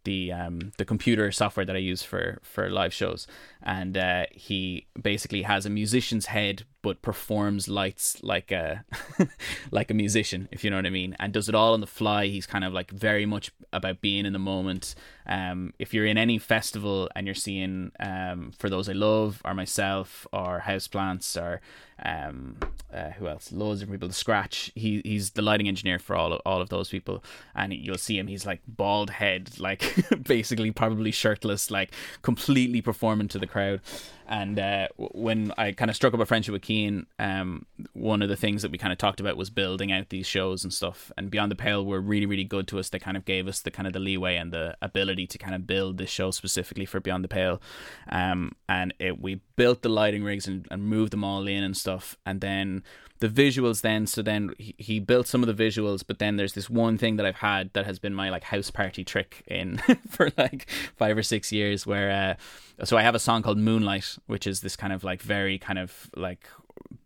Speaker 1: the um the computer software that I use for for live shows, and uh, he basically has a musician's head but performs lights like a like a musician, if you know what I mean, and does it all on the fly. He's kind of like very much about being in the moment. Um, if you're in any festival and you're seeing um for those I love or myself or houseplants or um uh, who else? Loads of people. The scratch. He he's the lighting engineer for all of, all of those people. And you'll see him. He's like bald head like basically probably shirtless like completely performing to the crowd and uh, when I kind of struck up a friendship with Keen, um, one of the things that we kind of talked about was building out these shows and stuff. And Beyond the Pale were really, really good to us. They kind of gave us the kind of the leeway and the ability to kind of build this show specifically for Beyond the Pale. Um, and it, we built the lighting rigs and, and moved them all in and stuff. And then the visuals then so then he, he built some of the visuals but then there's this one thing that i've had that has been my like house party trick in for like five or six years where uh so i have a song called moonlight which is this kind of like very kind of like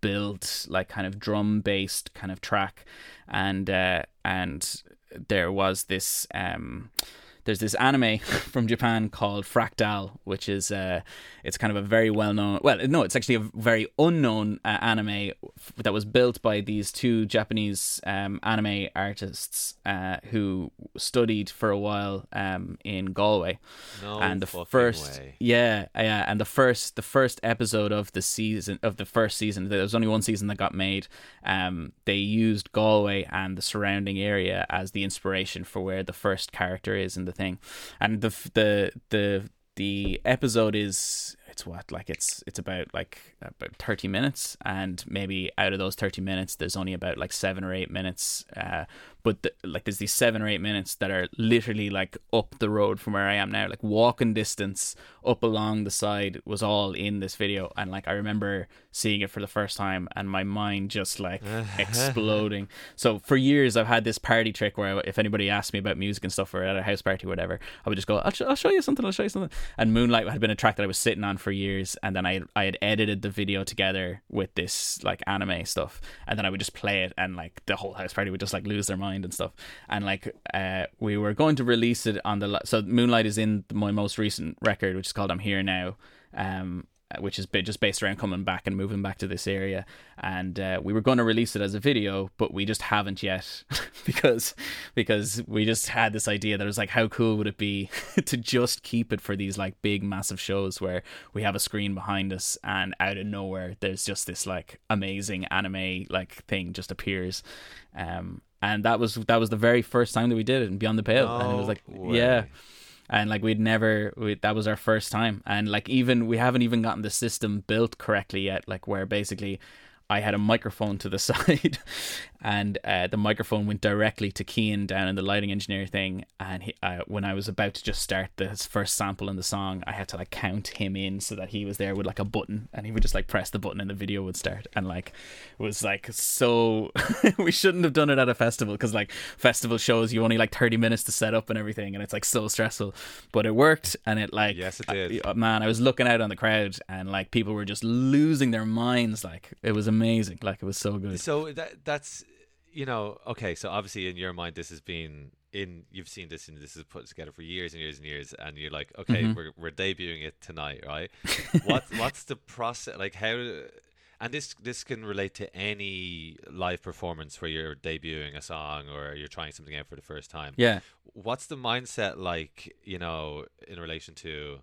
Speaker 1: built like kind of drum based kind of track. And uh and there was this um there's this anime from Japan called Fractale, which is uh, it's kind of a very well known. Well, no, it's actually a very unknown uh, anime f- that was built by these two Japanese um, anime artists uh, who studied for a while um, in Galway.
Speaker 3: No
Speaker 1: and the first,
Speaker 3: way.
Speaker 1: yeah, yeah, and the first, the first episode of the season of the first season, there was only one season that got made. Um, they used Galway and the surrounding area as the inspiration for where the first character is in the thing, and the the the the episode is it's what like it's it's about like about 30 minutes. And maybe out of those 30 minutes there's only about like 7 or 8 minutes uh but the, like there's these 7 or 8 minutes that are literally like up the road from where I am now. Like walking distance up along the side was all in this video. And like I remember seeing it for the first time and my mind just like exploding. So for years I've had this party trick where if anybody asked me about music and stuff or at a house party or whatever I would just go I'll, sh- I'll show you something I'll show you something. And Moonlight had been a track that I was sitting on for years. And then I I had edited the video together with this like anime stuff. And then I would just play it and like the whole house party would just like lose their mind and stuff and like uh we were going to release it on the so Moonlight is in my most recent record which is called I'm Here Now um uh, which is just based around coming back and moving back to this area. And uh, we were going to release it as a video, but we just haven't yet because because we just had this idea that it was like, how cool would it be to just keep it for these like big massive shows where we have a screen behind us and out of nowhere there's just this like amazing anime like thing just appears. Um, and that was that was the very first time that we did it in Beyond the Pale, and it was like,
Speaker 3: way.
Speaker 1: yeah and like we'd never we, that was our first time. And like even we haven't even gotten the system built correctly yet like where basically I had a microphone to the side, and uh, the microphone went directly to Keane down in the lighting engineer thing. And he, uh, when I was about to just start the first sample in the song, I had to like count him in so that he was there with like a button, and he would just like press the button, and the video would start. And like it was like so. we shouldn't have done it at a festival because like festival shows you only like thirty minutes to set up and everything, and it's like so stressful. But it worked, and it like
Speaker 2: yes, it did.
Speaker 1: I, man, I was looking out on the crowd, and like people were just losing their minds. Like it was amazing. Like it was so good.
Speaker 2: So that that's you know, okay, so obviously in your mind, this has been in you've seen this and this is put together for years and years and years, and you're like, okay,
Speaker 1: Mhm.
Speaker 2: we're we're debuting it tonight, right? what what's the process like? How and this this can relate to any live performance where you're debuting a song or you're trying something out for the first time.
Speaker 1: Yeah.
Speaker 2: What's the mindset like? You know, in relation to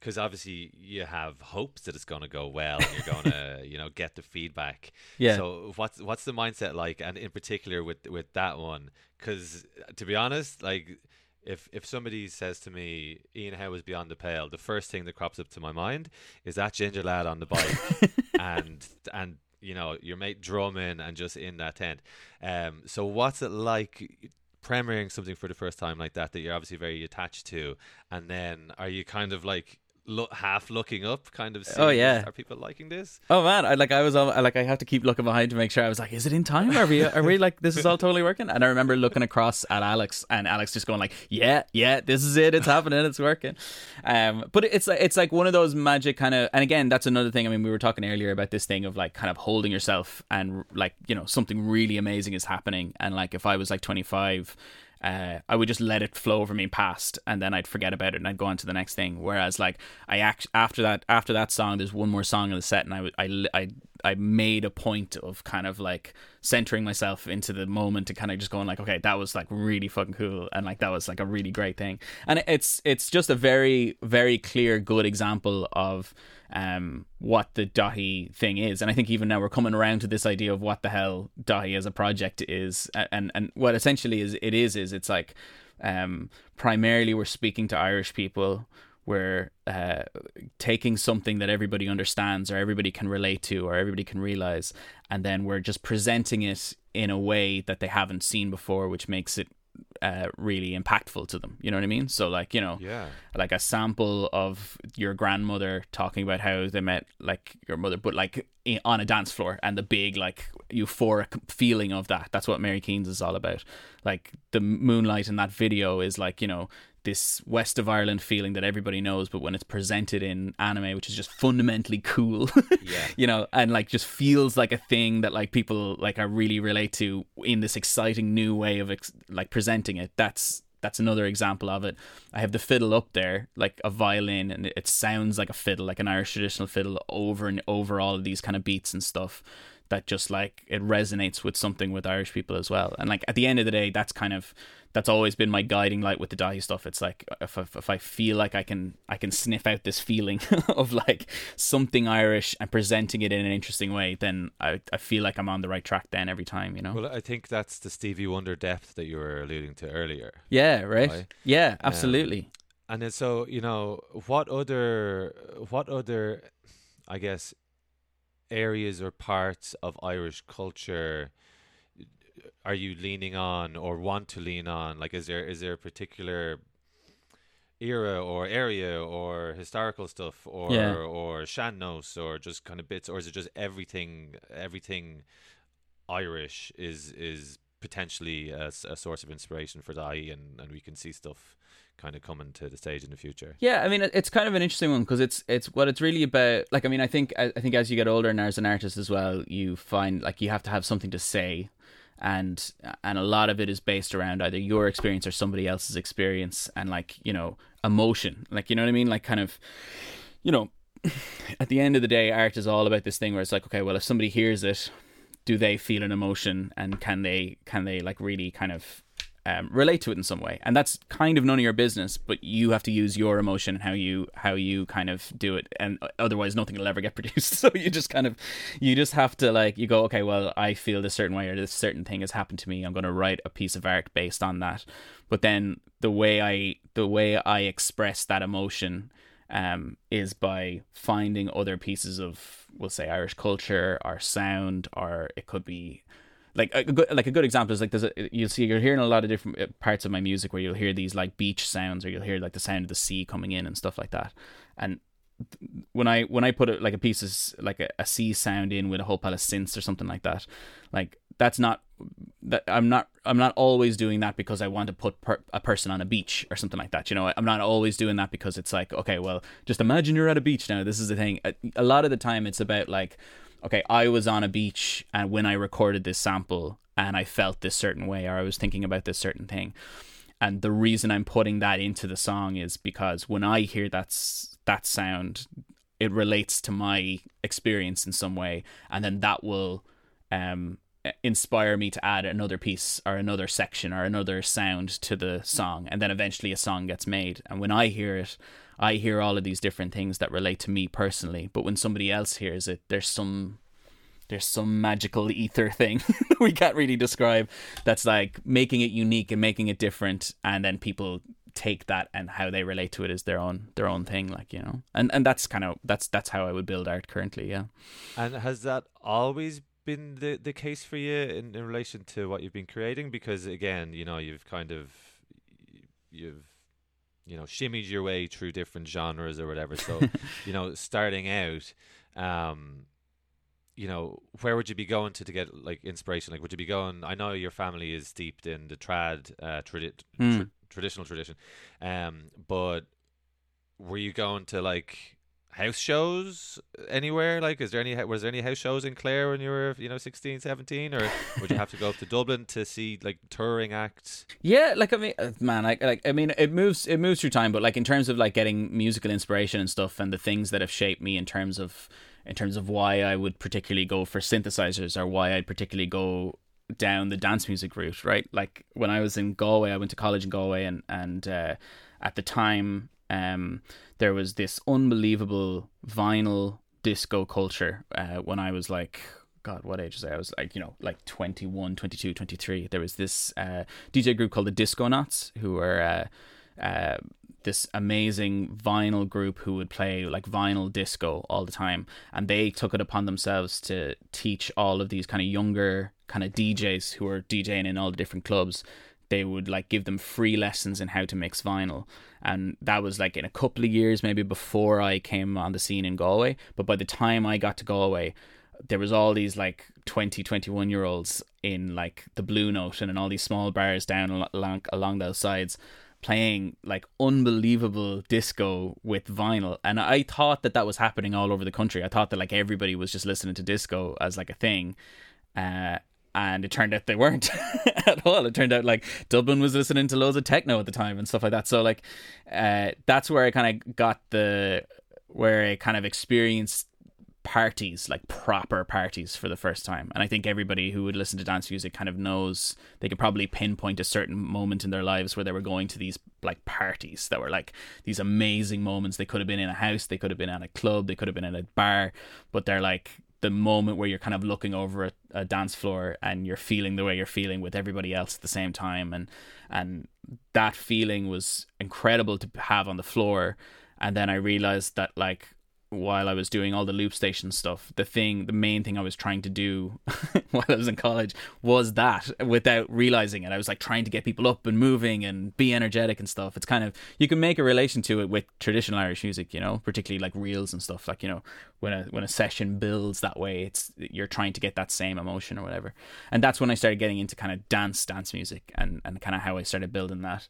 Speaker 2: because obviously you have hopes that it's going to go well and you're going to you know get the feedback
Speaker 1: Yeah.
Speaker 2: so what's what's the mindset like, and in particular with with that one? Because to be honest, like if if somebody says to me, Ian Howe is beyond the pale, the first thing that crops up to my mind is that ginger lad on the bike, and and you know your mate drumming and just in that tent. Um, so what's it like? Premiering something for the first time like that that you're obviously very attached to, and then are you kind of like look half looking up, kind of?
Speaker 1: Oh, yeah.
Speaker 2: are people liking this?
Speaker 1: Oh man, I like I was on, I, like I have to keep looking behind to make sure I was like, is it in time? Are we are we like this is all totally working? And I remember looking across at Alex and Alex just going like, yeah, yeah, this is it, it's happening, it's working. Um, but it's like it's like one of those magic kind of, and again, that's another thing. I mean, we were talking earlier about this thing of like kind of holding yourself and like you know something really amazing is happening, and like if I was like twenty five. Uh, I would just let it flow over me past, and then I'd forget about it, and I'd go on to the next thing. Whereas, like, I act after that after that song, there's one more song in the set, and I would- I I made a point of kind of like centering myself into the moment and kind of just going like, okay, that was like really fucking cool, and like that was like a really great thing, and it's it's just a very very clear good example of um what the Daithí thing is, and I think even now we're coming around to this idea of what the hell Daithí as a project is, and and what essentially is it is is it's like um primarily we're speaking to Irish people we're uh, taking something that everybody understands or everybody can relate to or everybody can realize and then we're just presenting it in a way that they haven't seen before which makes it uh, really impactful to them. You know what i mean? So like you know
Speaker 2: Yeah.
Speaker 1: like a sample of your grandmother talking about how they met like your mother but like on a dance floor and the big like euphoric feeling of that. That's what Mary Keane's is all about. Like the moonlight in that video is like you know this west of ireland feeling that everybody knows but when it's presented in anime which is just fundamentally cool
Speaker 2: Yeah.
Speaker 1: you know and like just feels like a thing that like people like are really relate to in this exciting new way of ex- like presenting it that's that's another example of it i have the fiddle up there like a violin and it- it sounds like a fiddle like an irish traditional fiddle over and over all of these kind of beats and stuff that just like it resonates with something with irish people as well and like at the end of the day that's kind of that's always been my guiding light with the Daithí stuff. It's like if, if if I feel like I can I can sniff out this feeling of like something Irish and presenting it in an interesting way, then I I feel like I'm on the right track then every time, you know.
Speaker 2: Well, I think that's the Stevie Wonder depth that you were alluding to earlier.
Speaker 1: yeah, right.
Speaker 2: Right.
Speaker 1: Yeah, um, absolutely.
Speaker 2: And then so, you know, what other what other I guess areas or parts of Irish culture are you leaning on or want to lean on? Like is there is there a particular era or area or historical stuff or
Speaker 1: Yeah.
Speaker 2: or sean-nós or just kind of bits or is it just everything everything Irish is is potentially a source of inspiration for Daithí and, and we can see stuff kind of coming to the stage in the future.
Speaker 1: Yeah, I mean it's kind of an interesting one because it's it's what it's really about. Like I mean, I think I think as you get older and as an artist as well, you find like you have to have something to say, and and a lot of it is based around either your experience or somebody else's experience, and like you know emotion, like you know what I mean, like kind of, you know, at the end of the day, art is all about this thing where it's like, okay, well, if somebody hears it, do they feel an emotion, and can they can they like really kind of um, relate to it in some way. And that's kind of none of your business but you have to use your emotion and how you how you kind of do it. And otherwise nothing will ever get produced. So you just kind of you just have to like you go okay well i feel this certain way or this certain thing has happened to me. I'm going to write a piece of art based on that. But then the way i the way i express that emotion um, is by finding other pieces of, we'll say, Irish culture, our sound, or it could be like a good like a good example is like there's a, you'll see you're hearing a lot of different uh, parts of my music where you'll hear these like beach sounds or you'll hear like the sound of the sea coming in and stuff like that and when I when I put it like a piece of like a, a sea sound in with a whole pile of synths or something like that, like that's not that I'm not I'm not always doing that because I want to put per, a person on a beach or something like that. You know, I'm not always doing that because it's like okay, well, just imagine you're at a beach now. This is the thing. A, a lot of the time, it's about like okay, I was on a beach and when I recorded this sample and I felt this certain way or I was thinking about this certain thing. And the reason I'm putting that into the song is because when I hear that that sound, it relates to my experience in some way, and then that will um, inspire me to add another piece or another section or another sound to the song, and then eventually a song gets made. And when I hear it, I hear all of these different things that relate to me personally. But when somebody else hears it, there's some there's some magical ether thing we can't really describe that's like making it unique and making it different and then people take that and how they relate to it is their own their own thing like you know and and that's kind of that's that's how i would build art currently yeah
Speaker 3: and has that always been the the case for you in, in relation to what you've been creating because again you know you've kind of you've you know shimmied your way through different genres or whatever so you know starting out um you know, where would you be going to to get like inspiration? Like, would you be going? I know your family is steeped in the trad uh, tradi- mm. tra- traditional tradition, um, but were you going to like house shows anywhere? Like, is there any was there any house shows in Clare when you were you know 16, 17? or would you have to go up to Dublin to see like touring acts?
Speaker 1: Yeah, like I mean, uh, man, like like I mean, it moves it moves through time, but like in terms of like getting musical inspiration and stuff, and the things that have shaped me in terms of in terms of why I would particularly go for synthesizers or why I'd particularly go down the dance music route, right? Like when I was in Galway, I went to college in Galway, and and uh, at the time, um, there was this unbelievable vinyl disco culture. Uh, when I was like, God, what age was I? I was like, you know, like 21, 22, 23. There was this uh, DJ group called the Disconauts who were. Uh, uh, this amazing vinyl group who would play like vinyl disco all the time and they took it upon themselves to teach all of these kind of younger kind of DJs who were DJing in all the different clubs they would like give them free lessons in how to mix vinyl. And that was like in a couple of years maybe before I came on the scene in Galway. But by the time I got to Galway there was all these like 20 21 year olds in like the blue note and in all these small bars down along along those sides playing like unbelievable disco with vinyl. And i thought that that was happening all over the country. I thought that like everybody was just listening to disco as like a thing. Uh, and it turned out they weren't at all it turned out like dublin was listening to loads of techno at the time and stuff like that so like uh, that's where i kind of got the where i kind of experienced parties, like proper parties for the first time. And I think everybody who would listen to dance music kind of knows they could probably pinpoint a certain moment in their lives where they were going to these like parties that were like these amazing moments. They could have been in a house, they could have been at a club, they could have been at a bar, but they're like the moment where you're kind of looking over a, a dance floor and you're feeling the way you're feeling with everybody else at the same time. And and that feeling was incredible to have on the floor. And then I realized that like while I was doing all the loop station stuff, the thing, the main thing I was trying to do while I was in college was that without realizing it. I was like trying to get people up and moving and be energetic and stuff. It's kind of, you can make a relation to it with traditional Irish music, you know, particularly like reels and stuff. Like, you know, when a, when a session builds that way, it's, you're trying to get that same emotion or whatever. And that's when I started getting into kind of dance, dance music and, and kind of how I started building that.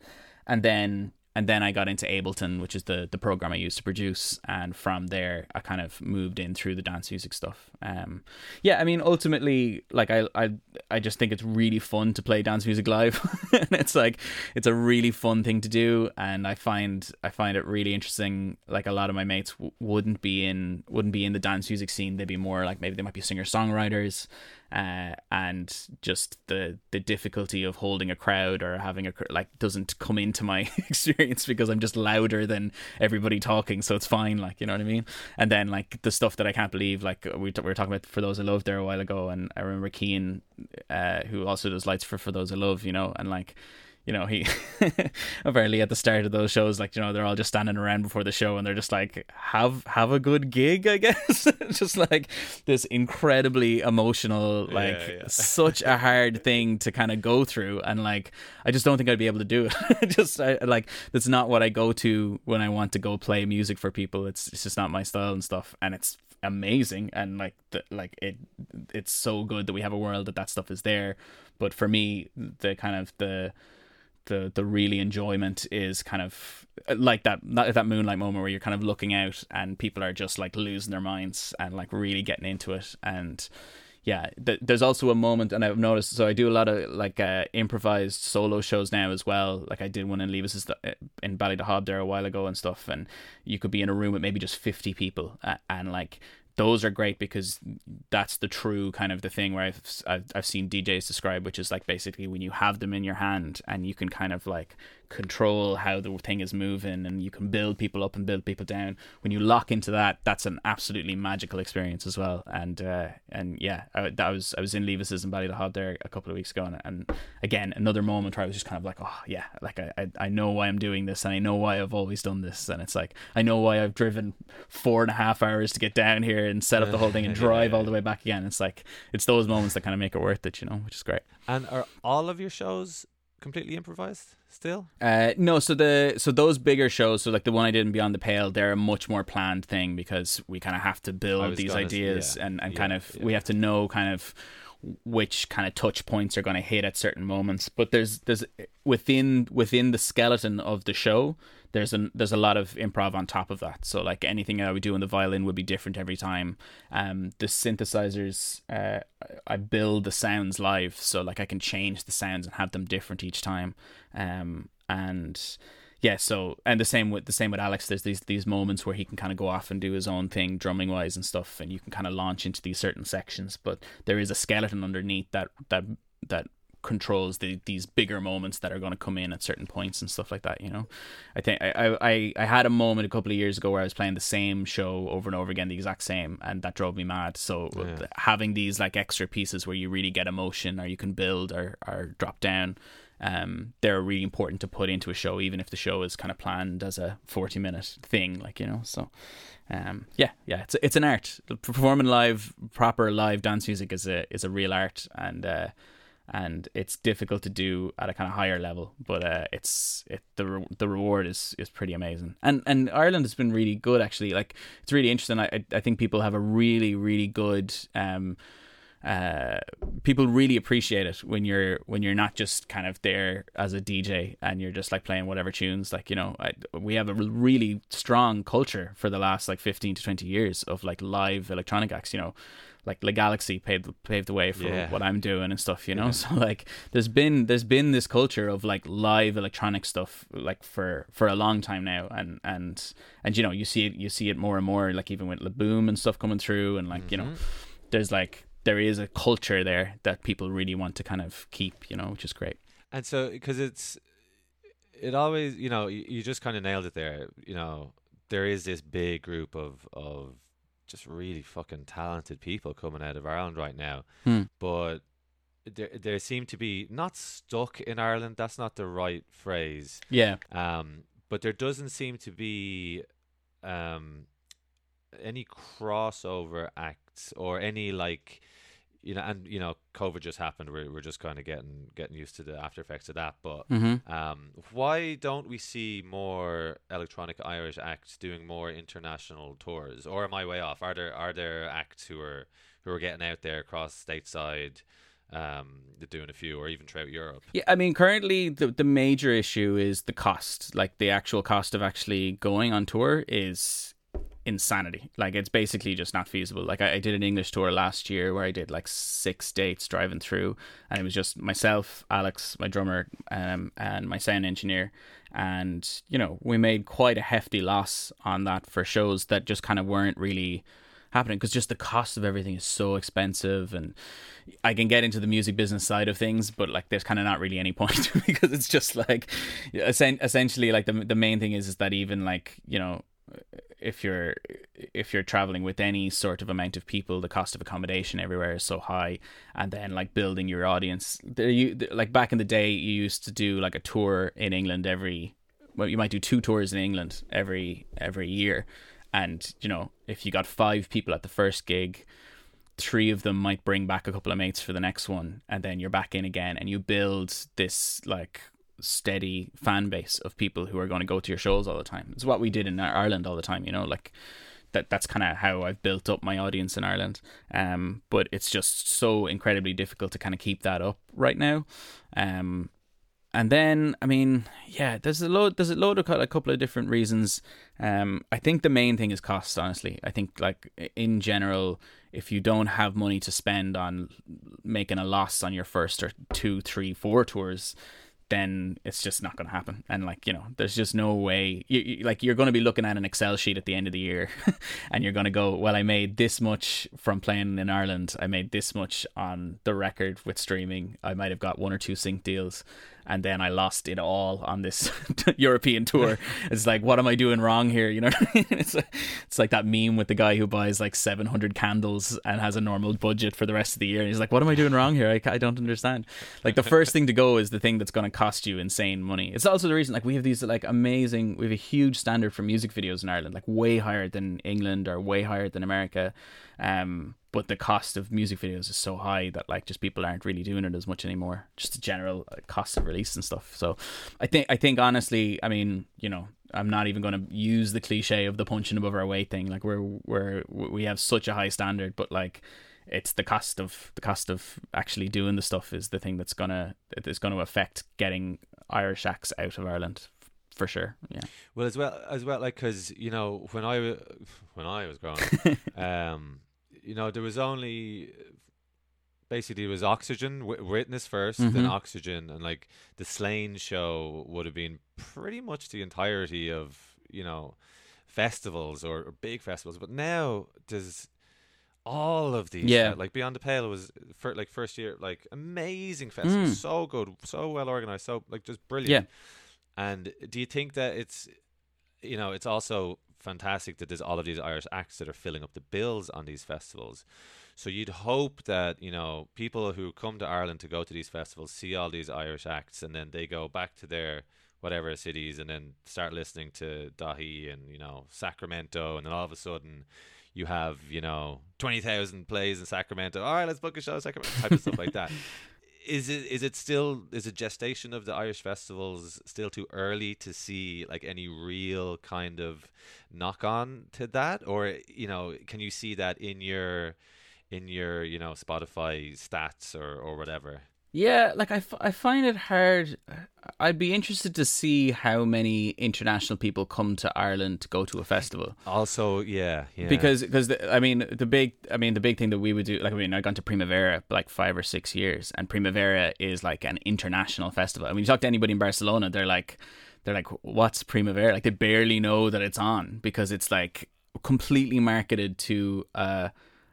Speaker 1: And then and then I got into Ableton, which is the the program I used to produce, and from there I kind of moved in through the dance music stuff. Um, yeah, I mean, ultimately, like I I I just think it's really fun to play dance music live, and it's like it's a really fun thing to do, and I find I find it really interesting. Like a lot of my mates w- wouldn't be in wouldn't be in the dance music scene; they'd be more like maybe they might be singer songwriters, uh, and just the the difficulty of holding a crowd or having a like doesn't come into my experience because I'm just louder than everybody talking, so it's fine. Like you know what I mean. And then like the stuff that I can't believe, like we, t- we were talking about for those I love there a while ago, and I remember Keane, uh, who also does lights for for those I love, you know, and like you know, he apparently at the start of those shows, like you know, they're all just standing around before the show, and they're just like, "Have have a good gig," I guess. just like this incredibly emotional, like
Speaker 3: Yeah, yeah.
Speaker 1: such a hard thing to kind of go through, and like I just don't think I'd be able to do it. just I, like that's not what I go to when I want to go play music for people. It's it's just not my style and stuff, and it's amazing and like the, like it it's so good that we have a world that that stuff is there but for me the kind of the the the really enjoyment is kind of like that that, that moonlight moment where you're kind of looking out and people are just like losing their minds and like really getting into it. And yeah th- there's also a moment and i've noticed so i do a lot of like uh, improvised solo shows now as well. Like i did one in levis in ballydehob there a while ago and stuff and you could be in a room with maybe just 50 people uh, and like those are great because that's the true kind of the thing where I've, I've I've seen DJs describe, which is like basically when you have them in your hand and you can kind of like control how the thing is moving and you can build people up and build people down. When you lock into that, that's an absolutely magical experience as well. And uh, and yeah, I, that was I was in Levis's in Ballydehob there a couple of weeks ago, and, and again another moment where I was just kind of like, oh yeah, like I, I I know why I'm doing this and I know why I've always done this, and it's like I know why I've driven four and a half hours to get down here and set up the whole thing and drive
Speaker 3: Yeah.
Speaker 1: all the way back again. It's like it's those moments that kind of make it worth it, you know, which is great.
Speaker 3: And are all of your shows completely improvised still?
Speaker 1: Uh, no, so the so those bigger shows, so like the one I did in Beyond the Pale, they're a much more planned thing because we kind of have to build these ideas
Speaker 3: yeah,
Speaker 1: and and
Speaker 3: yeah,
Speaker 1: kind of
Speaker 3: yeah.
Speaker 1: we have to know kind of which kind of touch points are going to hit at certain moments. But there's there's within within the skeleton of the show, there's an there's a lot of improv on top of that. So like anything I would do on the violin would be different every time. Um, the synthesizers, uh, I build the sounds live, so like I can change the sounds and have them different each time. Um, and yeah, so and the same with the same with Alex. There's these these moments where he can kind of go off and do his own thing, drumming wise and stuff, and you can kind of launch into these certain sections. But there is a skeleton underneath that that that controls the these bigger moments that are going to come in at certain points and stuff like that. You know, I think I I I had a moment a couple of years ago where I was playing the same show over and over again, the exact same, and that drove me mad. So
Speaker 3: Yeah.
Speaker 1: having these like extra pieces where you really get emotion, or you can build or or drop down um, they're really important to put into a show, even if the show is kind of planned as a forty-minute thing, like you know. So, um, yeah, yeah, it's it's an art. Performing live, proper live dance music is a is a real art, and uh, and it's difficult to do at a kind of higher level, but uh, it's it the re- the reward is is pretty amazing. And and Ireland has been really good actually. Like it's really interesting. I I- think people have a really really good um uh, people really appreciate it when you're when you're not just kind of there as a DJ and you're just like playing whatever tunes. Like you know, I, we have a really strong culture for the last like fifteen to twenty years of like live electronic acts. You know, like Le Galaxie paved paved the way for
Speaker 3: Yeah.
Speaker 1: what I'm doing and stuff. You know,
Speaker 3: Yeah.
Speaker 1: so like there's been there's been this culture of like live electronic stuff like for for a long time now, and and and you know you see it you see it more and more like even with Le Boom and stuff coming through, and like you know
Speaker 3: Mhm.
Speaker 1: there's like there is a culture there that people really want to kind of keep, you know, which is great.
Speaker 3: And so, because it's, it always, you know, you, you just kind of nailed it there. You know, there is this big group of of just really fucking talented people coming out of Ireland right now,
Speaker 1: Hmm.
Speaker 3: but there there seem to be not stuck in Ireland. That's not the right phrase.
Speaker 1: Yeah,
Speaker 3: Um, but there doesn't seem to be um any crossover acts or any like you know and you know covid just happened we're, we're just kind of getting getting used to the after effects of that but
Speaker 1: hmm
Speaker 3: um why don't we see more electronic irish acts doing more international tours or am i way off are there are there acts who are who are getting out there across stateside um doing a few or even throughout europe
Speaker 1: yeah. I mean, currently the the major issue is the cost. Like the actual cost of actually going on tour is insanity. Like it's basically just not feasible. Like I, I did an English tour last year where I did like six dates driving through, and it was just myself, Alex, my drummer, um, and my sound engineer. And you know, we made quite a hefty loss on that for shows that just kind of weren't really happening because just the cost of everything is so expensive and I can get into the music business side of things but like there's kind of not really any point because it's just like essen- essentially like the the main thing is is that even like you know if you're if you're traveling with any sort of amount of people, the cost of accommodation everywhere is so high, and then like building your audience. There, you like back in the day, you used to do like a tour in England every. Well, you might do two tours in England every every year, and you know if you got five people at the first gig, three of them might bring back a couple of mates for the next one, and then you're back in again, and you build this like steady fan base of people who are going to go to your shows all the time. It's what we did in Ireland all the time, you know, like that that's kind of how I've built up my audience in Ireland. Um, but it's just so incredibly difficult to kind of keep that up right now. Um, and then I mean, yeah, there's a load there's a load of a couple of different reasons. Um, I think the main thing is cost. Honestly, I think like in general, if you don't have money to spend on making a loss on your first or two, three, four tours, then it's just not going to happen. And like you know, there's just no way. You, you like you're going to be looking at an Excel sheet at the end of the year, and you're going to go, well, I made this much from playing in Ireland. I made this much on the record with streaming. I might have got one or two sync deals, and then I lost it all on this European tour. It's like, what am I doing wrong here? You know, it's it's like that meme with the guy who buys like 700 candles and has a normal budget for the rest of the year. And he's like, what am I doing wrong here? I, I don't understand. Like the first thing to go is the thing that's going to cost you insane money. It's also the reason like we have these like amazing, we have a huge standard for music videos in Ireland, like way higher than England or way higher than America. Um, but the cost of music videos is so high that like just people aren't really doing it as much anymore. Just the general uh, cost of release and stuff. So I think I think honestly, I mean, you know, I'm not even going to use the cliche of the punching above our weight thing. Like we're we're we have such a high standard, but like it's the cost of the cost of actually doing the stuff is the thing that's gonna going to affect getting Irish acts out of Ireland for sure. Yeah.
Speaker 2: Well, as well as well, like because you know when I when I was growing, um, you know, there was only basically it was Oxygen, w- Witnness 1st mm-hmm. then Oxygen, and like the Slane show would have been pretty much the entirety of you know festivals or, or big festivals. But now there's all of these.
Speaker 1: Yeah,
Speaker 2: like Beyond the Pale was for like first year, like amazing festival, mm. so good, so well organized, so like just brilliant.
Speaker 1: Yeah.
Speaker 2: And do you think that it's, you know, it's also fantastic that there's all of these Irish acts that are filling up the bills on these festivals. So you'd hope that you know people who come to Ireland to go to these festivals see all these Irish acts, and then they go back to their whatever cities, and then start listening to Daithí and you know Sacramento, and then all of a sudden you have you know twenty thousand plays in Sacramento. All right, let's book a show, in Sacramento, type of stuff like that. is it is it still is a gestation of the Irish festivals still too early to see like any real kind of knock on to that? Or you know can you see that in your in your you know Spotify stats or or whatever
Speaker 1: yeah, like I, f- I find it hard. I'd be interested to see how many international people come to Ireland to go to a festival.
Speaker 2: Also, yeah, yeah.
Speaker 1: Because because I mean the big I mean the big thing that we would do like I mean I've gone to Primavera like five or six years and Primavera is like an international festival. I mean you talk to anybody in Barcelona, they're like they're like what's Primavera? Like they barely know that it's on because it's like completely marketed to uh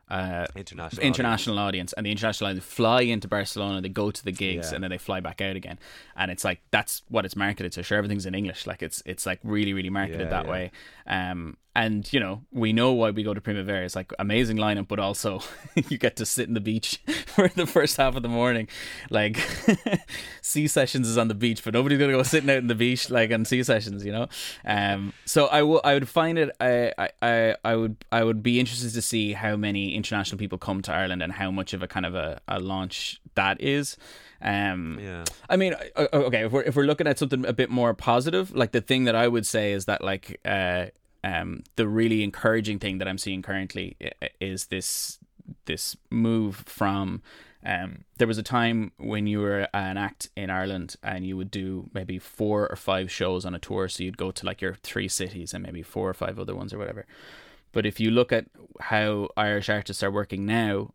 Speaker 1: uh,
Speaker 2: international
Speaker 1: international audience. audience. and the international audience fly into Barcelona, they go to the gigs, yeah. and then they fly back out again. And it's like that's what it's marketed to. Sure, everything's in English. Like it's it's like really really marketed yeah, that yeah. way. Um, and you know we know why we go to Primavera. It's like amazing lineup, but also you get to sit in the beach for the first half of the morning. Like Sea Sessions is on the beach, but nobody's gonna go sitting out in the beach like on Sea Sessions, you know. Um, so I will I would find it I, I I would I would be interested to see how many international people come to Ireland and how much of a kind of a, a launch that is. Um,
Speaker 2: yeah.
Speaker 1: I mean, okay, if we're if we're looking at something a bit more positive, like the thing that I would say is that like uh um, the really encouraging thing that I'm seeing currently is this this move from um, there was a time when you were an act in Ireland and you would do maybe four or five shows on a tour. So you'd go to like your three cities and maybe four or five other ones or whatever. But if you look at how Irish artists are working now,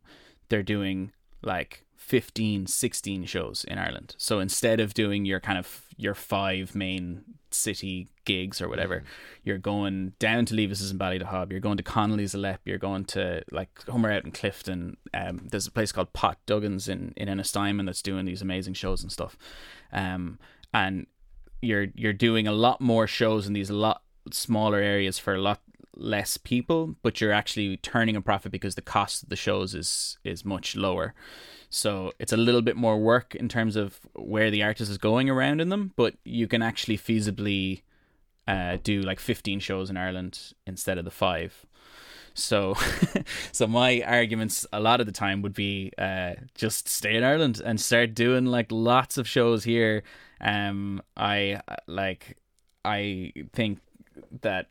Speaker 1: they're doing like 15, 16 shows in Ireland. So instead of doing your kind of your five main city gigs or whatever, mm. you're going down to Levis's and Ballydehob, you're going to Connolly's of Leap, you're going to like somewhere out in Clifden. Um, there's a place called Pot Duggan's in, in Ennistymon that's doing these amazing shows and stuff. Um, and you're you're doing a lot more shows in these a lot smaller areas for a lot less people, but you're actually turning a profit because the cost of the shows is is much lower. So it's a little bit more work in terms of where the artist is going around in them, but you can actually feasibly uh, do like 15 shows in Ireland instead of the five. So, so my arguments a lot of the time would be uh, just stay in Ireland and start doing like lots of shows here. Um, I like, I think that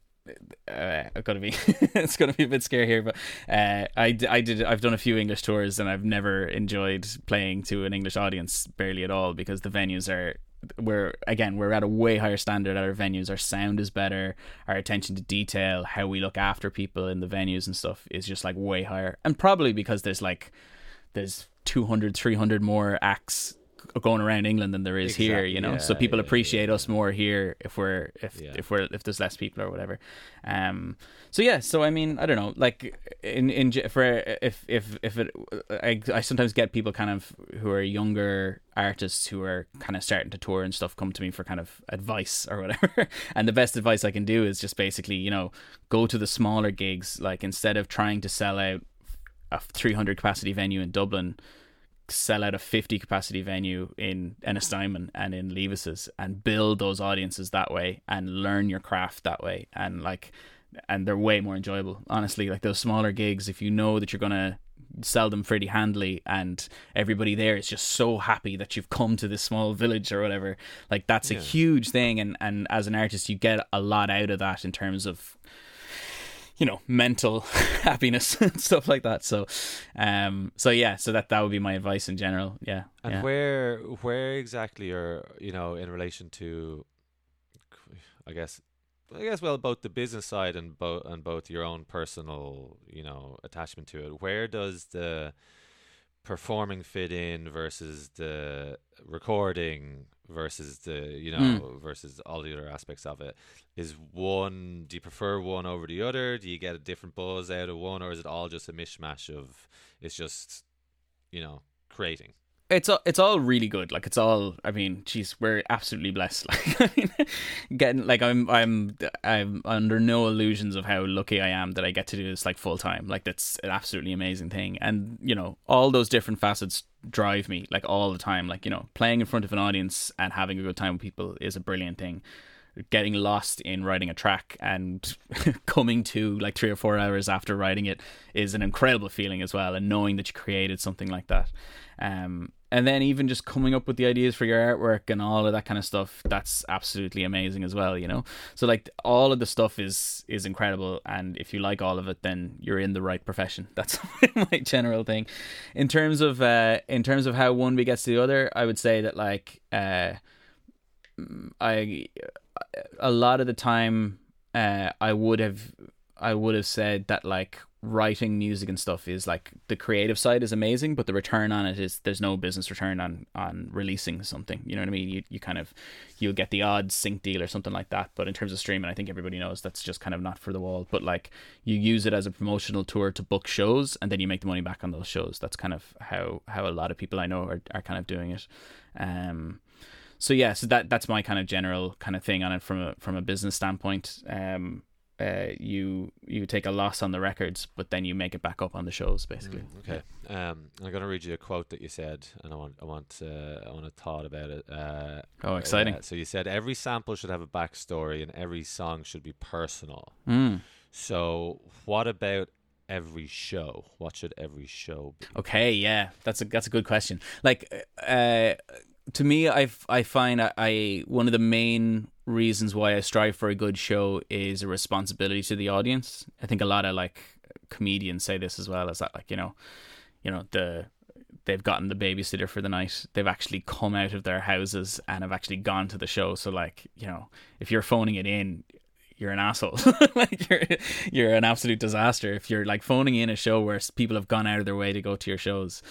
Speaker 1: uh, I've got to be it's going to be a bit scary here but uh, I, I did I've done a few English tours and I've never enjoyed playing to an English audience barely at all because the venues are we're again we're at a way higher standard. At our venues our sound is better. Our attention to detail how we look after people in the venues and stuff is just like way higher. And probably because there's like there's 200 300 more acts going around England than there is exactly, here, you know. Yeah, so people yeah, appreciate yeah, us more here if we're if if we're if there's less people or whatever. Um. So yeah. So I mean, I don't know. Like in in for if if if it, I I sometimes get people kind of who are younger artists who are kind of starting to tour and stuff come to me for kind of advice or whatever. and the best advice I can do is just basically you know go to the smaller gigs. Like instead of trying to sell out a 300 capacity venue in Dublin sell out a 50 capacity venue in Ennistymon and in Levis's and build those audiences that way and learn your craft that way. And like and they're way more enjoyable honestly. Like those smaller gigs if you know that you're gonna sell them pretty handily and everybody there is just so happy that you've come to this small village or whatever like that's yeah. a huge thing. And and as an artist you get a lot out of that in terms of you know mental happiness and stuff like that so um so yeah so that that would be my advice in general yeah
Speaker 3: and
Speaker 1: yeah.
Speaker 3: where where exactly are you know in relation to i guess I guess well both the business side and both and both your own personal you know attachment to it where does the performing fit in versus the recording versus the you know mm. versus all the other aspects of it is one do you prefer one over the other do you get a different buzz out of one or is it all just a mishmash of it's just you know creating
Speaker 1: it's all, it's all really good. Like it's all. I mean, geez, we're absolutely blessed. Like, I mean, getting like I'm I'm I'm under no illusions of how lucky I am that I get to do this like full time. Like that's an absolutely amazing thing. And you know, all those different facets drive me like all the time. Like you know, playing in front of an audience and having a good time with people is a brilliant thing getting lost in writing a track and coming to like three or four hours after writing it is an incredible feeling as well and knowing that you created something like that um and then even just coming up with the ideas for your artwork and all of that kind of stuff that's absolutely amazing as well you know? So like all of the stuff is is incredible. And if you like all of it then you're in the right profession. That's my general thing. In terms of uh in terms of how one begets to the other i would say that like uh i a lot of the time uh i would have i would have said that like writing music and stuff is like the creative side is amazing, but the return on it is there's no business return on on releasing something. You know what I mean? You you kind of you'll get the odd sync deal or something like that. But in terms of streaming, I think everybody knows that's just kind of not for the wall. But like you use it as a promotional tour to book shows, and then you make the money back on those shows. That's kind of how how a lot of people I know are are kind of doing it. Um. So yeah, so that that's my kind of general kind of thing on it from a from a business standpoint. Um uh, you you take a loss on the records, but then you make it back up on the shows, basically.
Speaker 3: Mm, okay. Um, I'm going to read you a quote that you said, and I want I want uh, I want to thought about it. Uh,
Speaker 1: oh, exciting!
Speaker 3: so you said every sample should have a backstory, and every song should be personal.
Speaker 1: Mm.
Speaker 3: So what about every show? What should every show be?
Speaker 1: Okay, yeah, that's a that's a good question. Like, uh, to me, I I find I, I one of the main reasons why I strive for a good show is a responsibility to the audience. I think a lot of like comedians say this as well as that like you know, you know the they've gotten the babysitter for the night. They've actually come out of their houses and have actually gone to the show. So like, you know, if you're phoning it in, you're an asshole. like you're you're an absolute disaster if you're like phoning in a show where people have gone out of their way to go to your shows.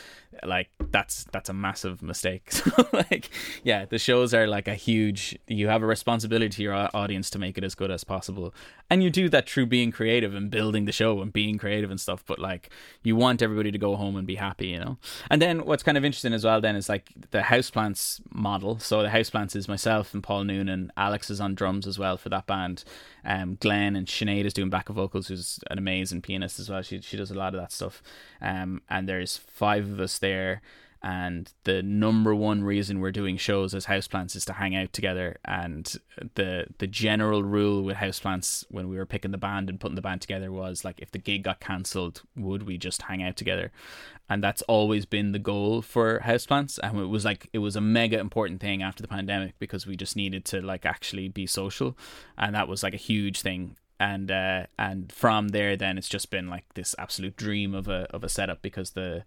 Speaker 1: Like that's that's a massive mistake. So like yeah, the shows are like a huge. You have a responsibility to your audience to make it as good as possible, and you do that through being creative and building the show and being creative and stuff. But like, you want everybody to go home and be happy, you know. And then what's kind of interesting as well then is like the houseplants model. So the houseplants is myself and Paul Noonan. Alex is on drums as well for that band. Um, Glenn and Sinead is doing backup vocals, who's an amazing pianist as well. She she does a lot of that stuff. Um, and there's five of us there. And the number one reason we're doing shows as houseplants is to hang out together. And the the general rule with houseplants when we were picking the band and putting the band together was like if the gig got cancelled would we just hang out together? And that's always been the goal for houseplants and it was like it was a mega important thing after the pandemic because we just needed to like actually be social. And that was like a huge thing. And uh and from there then it's just been like this absolute dream of a of a setup because the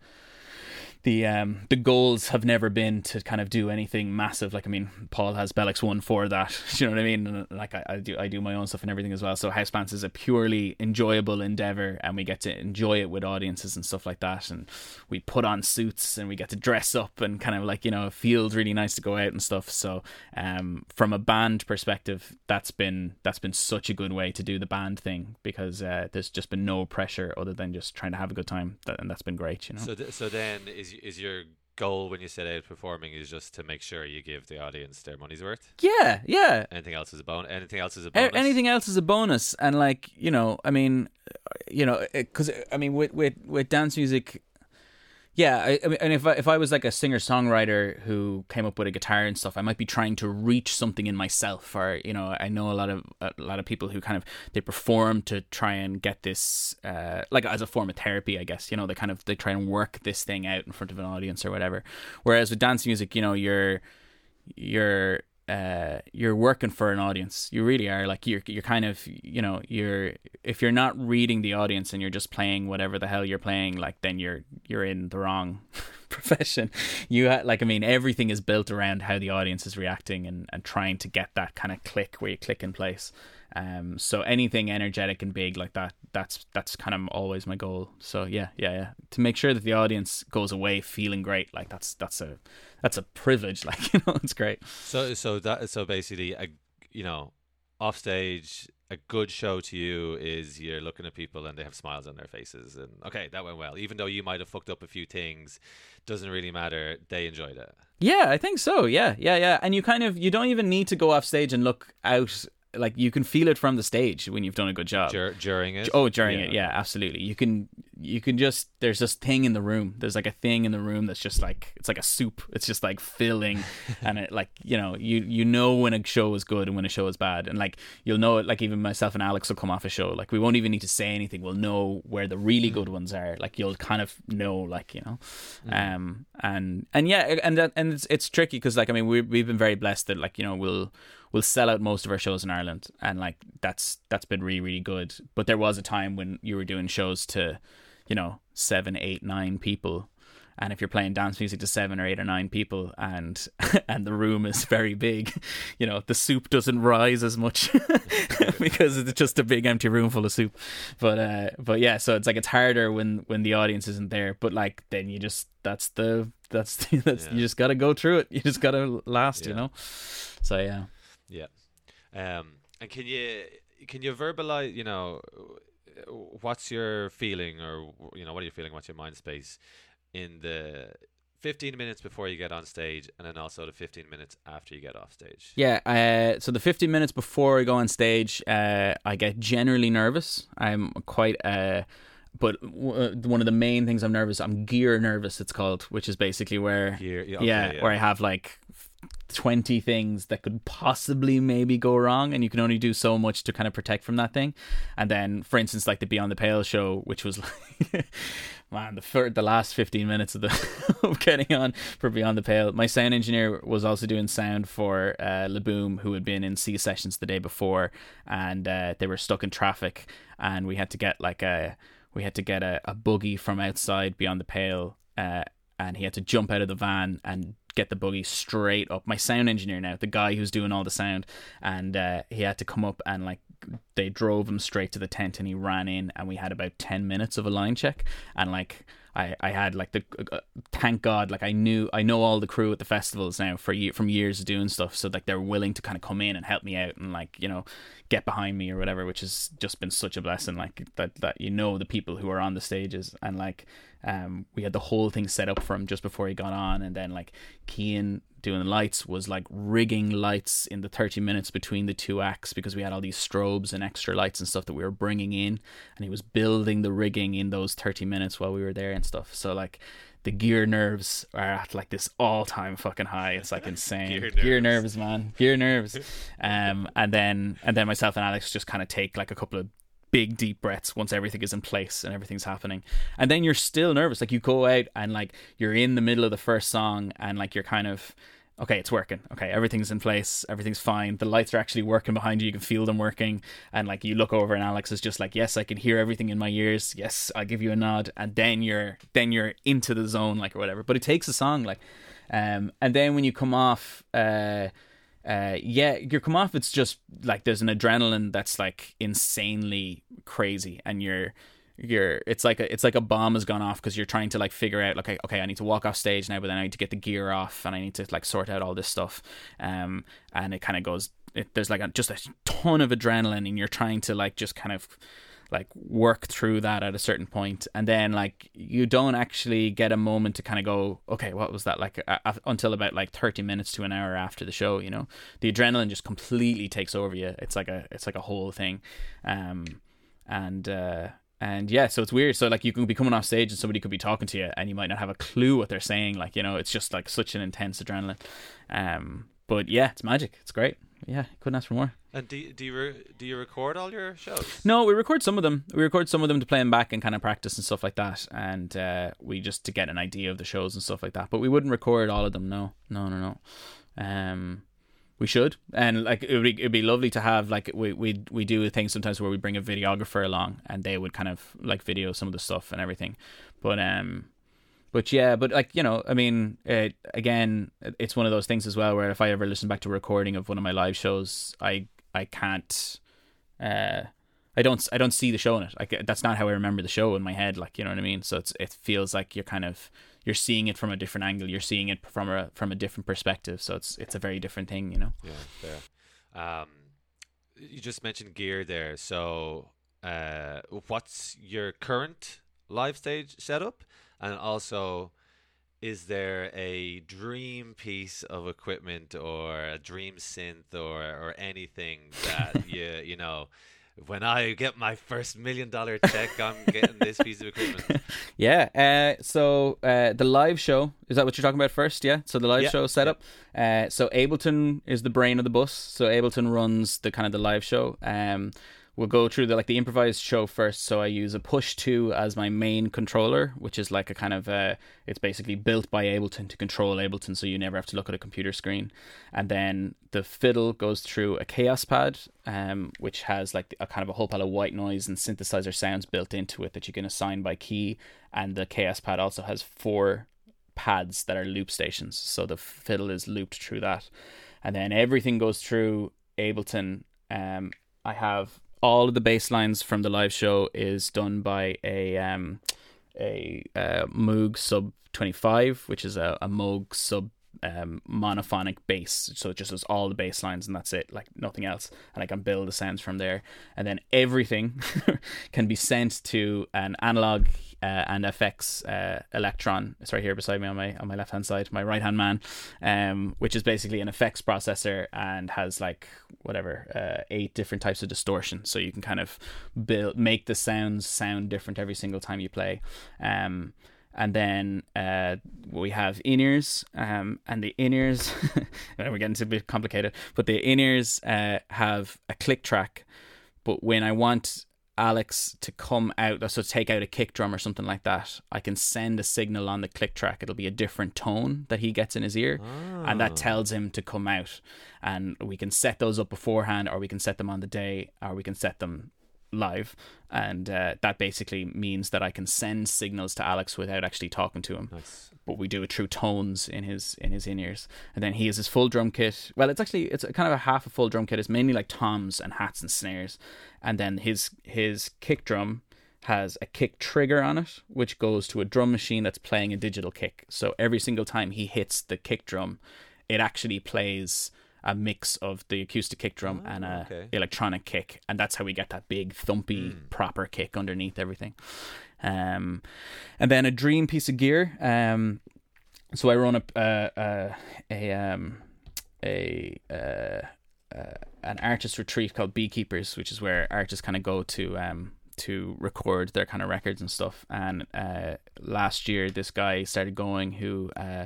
Speaker 1: the um the goals have never been to kind of do anything massive. Like I mean, Paul has Bell X1 for that. you know what I mean? And like I, I do I do my own stuff and everything as well. So Houseplants is a purely enjoyable endeavor, and we get to enjoy it with audiences and stuff like that. And we put on suits and we get to dress up and kind of like you know it feels really nice to go out and stuff. So um from a band perspective, that's been that's been such a good way to do the band thing because uh, there's just been no pressure other than just trying to have a good time, and that's been great. You know.
Speaker 3: So th- so then is is your goal when you set out performing is just to make sure you give the audience their money's worth.
Speaker 1: Yeah, yeah.
Speaker 3: Anything else is a bonus. Anything else is a
Speaker 1: A-
Speaker 3: bonus.
Speaker 1: Anything else is a bonus, and like you know, I mean, uh, you know, because I mean, with with with dance music, yeah. I, I mean, and if I, if I was like a singer songwriter who came up with a guitar and stuff, I might be trying to reach something in myself, or you know, I know a lot of a lot of people who kind of they perform to try and get this, uh, like as a form of therapy, I guess. You know, they kind of they try and work this thing out in front of an audience or whatever. Whereas with dance music, you know, you're you're uh you're working for an audience. You really are. Like you're you're kind of you know you're if you're not reading the audience and you're just playing whatever the hell you're playing like then you're you're in the wrong profession. You ha- like i mean everything is built around how the audience is reacting and and trying to get that kind of click where you click in place um so anything energetic and big like that that's that's kind of always my goal so yeah yeah yeah to make sure that the audience goes away feeling great like that's that's a that's a privilege like you know it's great
Speaker 3: So so that so basically a you know off stage a good show to you is you're looking at people and they have smiles on their faces and okay that went well even though you might have fucked up a few things doesn't really matter they enjoyed it
Speaker 1: Yeah, I think so. Yeah, yeah, yeah. And you kind of you don't even need to go off stage and look out. Like you can feel it from the stage when you've done a good job.
Speaker 3: Dur- during it
Speaker 1: Oh, during it, yeah, absolutely. You can you can just there's this thing in the room. There's like a thing in the room that's just like it's like a soup. It's just like filling, and it like you know you you know when a show is good and when a show is bad, and like you'll know it. Like even myself and Alex will come off a show. Like we won't even need to say anything. We'll know where the really good ones are. Like you'll kind of know, like you know, um, and and yeah, and that and it's it's tricky because like I mean we we've been very blessed that like you know we'll we'll sell out most of our shows in Ireland, and like that's that's been really really good. But there was a time when you were doing shows to, you know, seven, eight, nine people, and if you're playing dance music to seven or eight or nine people, and and the room is very big, you know, the soup doesn't rise as much because it's just a big empty room full of soup. But uh, but yeah, so it's like it's harder when when the audience isn't there. But like then you just that's the that's the, that's
Speaker 3: Yeah.
Speaker 1: you just got to go through it. You just got to last, you know. So yeah.
Speaker 3: Yeah. Um, and can you can you verbalize? You know, what's your feeling, or you know, what are you feeling? What's your mind space in the fifteen minutes before you get on stage, and then also the fifteen minutes after you get off stage?
Speaker 1: Yeah, uh, so the 15 minutes before I go on stage, uh, I get generally nervous. I'm quite, uh, but w- uh, one of the main things I'm nervous, I'm gear nervous, it's called, which is basically where,
Speaker 3: Here, yeah,
Speaker 1: yeah,
Speaker 3: okay,
Speaker 1: where I have like 20 things that could possibly maybe go wrong, and you can only do so much to kind of protect from that thing. And then, for instance, like the Beyond the Pale show, which was like, man, the fir- the last 15 minutes of the of getting on for Beyond the Pale. My sound engineer was also doing sound for uh, Le Boom, who had been in Sea Sessions the day before, and uh, they were stuck in traffic, and we had to get like a we had to get a, a buggy from outside Beyond the Pale, uh, and he had to jump out of the van and get the buggy straight up. My sound engineer now, the guy who's doing all the sound, and uh, he had to come up and like they drove him straight to the tent and he ran in and we had about 10 minutes of a line check and like I, I had like the uh, thank God like I knew I know all the crew at the festivals now for from years of doing stuff so like they're willing to kind of come in and help me out and like you know get behind me or whatever which has just been such a blessing like that that you know the people who are on the stages and like um we had the whole thing set up for him just before he got on and then like Kean doing the lights was like rigging lights in the 30 minutes between the two acts because we had all these strobes and extra lights and stuff that we were bringing in and he was building the rigging in those 30 minutes while we were there and stuff. So like the gear nerves are at like this all-time fucking high. It's like insane.
Speaker 3: Gear
Speaker 1: gear,
Speaker 3: nerves.
Speaker 1: nerves. man. Gear nerves. Um and then and then myself and alex just kind of take like a couple of big deep breaths once everything is in place and everything's happening. And then you're still nervous. Like you go out and like you're in the middle of the first song and like you're kind of okay it's working. Okay everything's in place. Everything's fine. The lights are actually working behind you. You can feel them working. And like you look over and alex is just like yes i can hear everything in my ears. Yes i'll give you a nod. And then you're then you're into the zone like or whatever. But it takes a song like um and then when you come off uh uh yeah you come off it's just like there's an adrenaline that's like insanely crazy. And you're you're it's like a it's like a bomb has gone off because you're trying to like figure out like okay, okay I need to walk off stage now but then I need to get the gear off and I need to like sort out all this stuff. Um and it kind of goes it, there's like a, just a ton of adrenaline and you're trying to like just kind of like work through that at a certain point. And then like you don't actually get a moment to kind of go okay what was that? Like uh, until about like 30 minutes to an hour after the show you know? The adrenaline just completely takes over you. It's like a it's like a whole thing. Um and uh and yeah so it's weird so like you can be coming off stage and somebody could be talking to you and you might not have a clue what they're saying like you know it's just like such an intense adrenaline um but yeah it's magic it's great yeah couldn't ask for more
Speaker 3: And do do you re- do you record all your shows?
Speaker 1: no, we record some of them. We record some of them to play them back and kind of practice and stuff like that. And uh, we just to get an idea of the shows and stuff like that. But we wouldn't record all of them. No, no, no, no. Um, we should, and like it would be, it'd be lovely to have like we we we do a thing sometimes where we bring a videographer along and they would kind of like video some of the stuff and everything. But um, but yeah, but like you know, I mean, it, again, it's one of those things as well where if I ever listen back to a recording of one of my live shows, I I can't, uh, I don't I don't see the show in it. Like that's not how I remember the show in my head. Like you know what I mean. So it's it feels like you're kind of you're seeing it from a different angle. You're seeing it from a from a different perspective. So it's it's a very different thing. You know.
Speaker 3: Yeah, fair. Um, you just mentioned gear there. So, uh, what's your current live stage setup? And also, is there a dream piece of equipment or a dream synth or or anything that you you know? When I get my first million dollar check, I'm getting this piece of equipment.
Speaker 1: Yeah. Uh, so uh, the live show is that what you're talking about first? Yeah. So the live
Speaker 3: Yeah,
Speaker 1: show setup. Uh, so Ableton is the brain of the bus. So Ableton runs the kind of the live show. Um, we'll go through the like the improvised show first. So I use a Push Two as my main controller, which is like a kind of uh, it's basically built by Ableton to control Ableton, so you never have to look at a computer screen. And then the fiddle goes through a Kaoss Pad, um, which has like a kind of a whole pile of white noise and synthesizer sounds built into it that you can assign by key. And the Kaoss Pad also has four pads that are loop stations, so the fiddle is looped through that, and then everything goes through Ableton. Um, I have all of the bass lines from the live show is done by a um a uh, Moog Sub 25, which is a, a Moog Sub um, monophonic bass. So it just does all the bass lines and that's it, like nothing else. And I can build the sounds from there. And then everything can be sent to an analog uh, and FX uh, Elektron. It's right here beside me on my on my left hand side, my right hand man, um, which is basically an effects processor and has like whatever uh, eight different types of distortion. So you can kind of build make the sounds sound different every single time you play. Um, and then uh, we have in ears, um, and the in ears, we're getting a bit complicated, but the in ears uh, have a click track. But when I want Alex to come out, so take out a kick drum or something like that, I can send a signal on the click track. It'll be a different tone that he gets in his ear, and that
Speaker 3: Ah.
Speaker 1: tells him to come out. And we can set those up beforehand, or we can set them on the day, or we can set them live. And uh, that basically means that I can send signals to Alex without actually talking to him
Speaker 3: Nice.
Speaker 1: but we do it through tones in his in his in ears. And then he has his full drum kit. Well, it's actually it's kind of a half a full drum kit. It's mainly like toms and hats and snares. And then his his kick drum has a kick trigger on it, which goes to a drum machine that's playing a digital kick. So every single time he hits the kick drum, it actually plays a mix of the acoustic kick drum
Speaker 3: Oh,
Speaker 1: and a
Speaker 3: okay.
Speaker 1: electronic kick, and that's how we get that big thumpy
Speaker 3: Hmm.
Speaker 1: proper kick underneath everything. Um, and then a dream piece of gear. Um, so I run a uh, uh, a um, a uh, uh, an artist retreat called Beekeepers, which is where artists kind of go to um, to record their kind of records and stuff. And uh, last year, this guy started going who. Uh,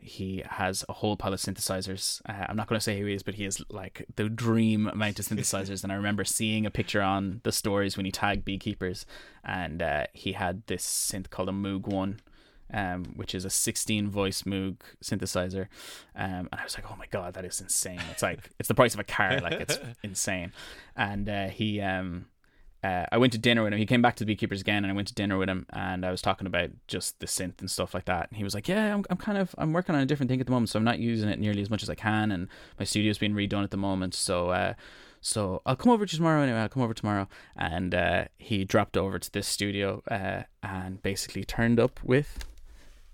Speaker 1: he has a whole pile of synthesizers. Uh, I'm not going to say who he is, but he is like the dream amount of synthesizers. and I remember seeing a picture on the stories when he tagged beekeepers, and uh, he had this synth called a Moog One, um, which is a 16 voice Moog synthesizer. Um, and I was like, oh my god, that is insane. It's like it's the price of a car. Like it's insane. And uh, he um, uh, I went to dinner with him. He came back to the beekeepers again, and I went to dinner with him, and I was talking about just the synth and stuff like that. And he was like, "Yeah, I'm, I'm kind of I'm working on a different thing at the moment, so I'm not using it nearly as much as I can, and my studio's being redone at the moment, so." Uh, so I'll come over to tomorrow anyway. I'll come over tomorrow, and uh, he dropped over to this studio uh, and basically turned up with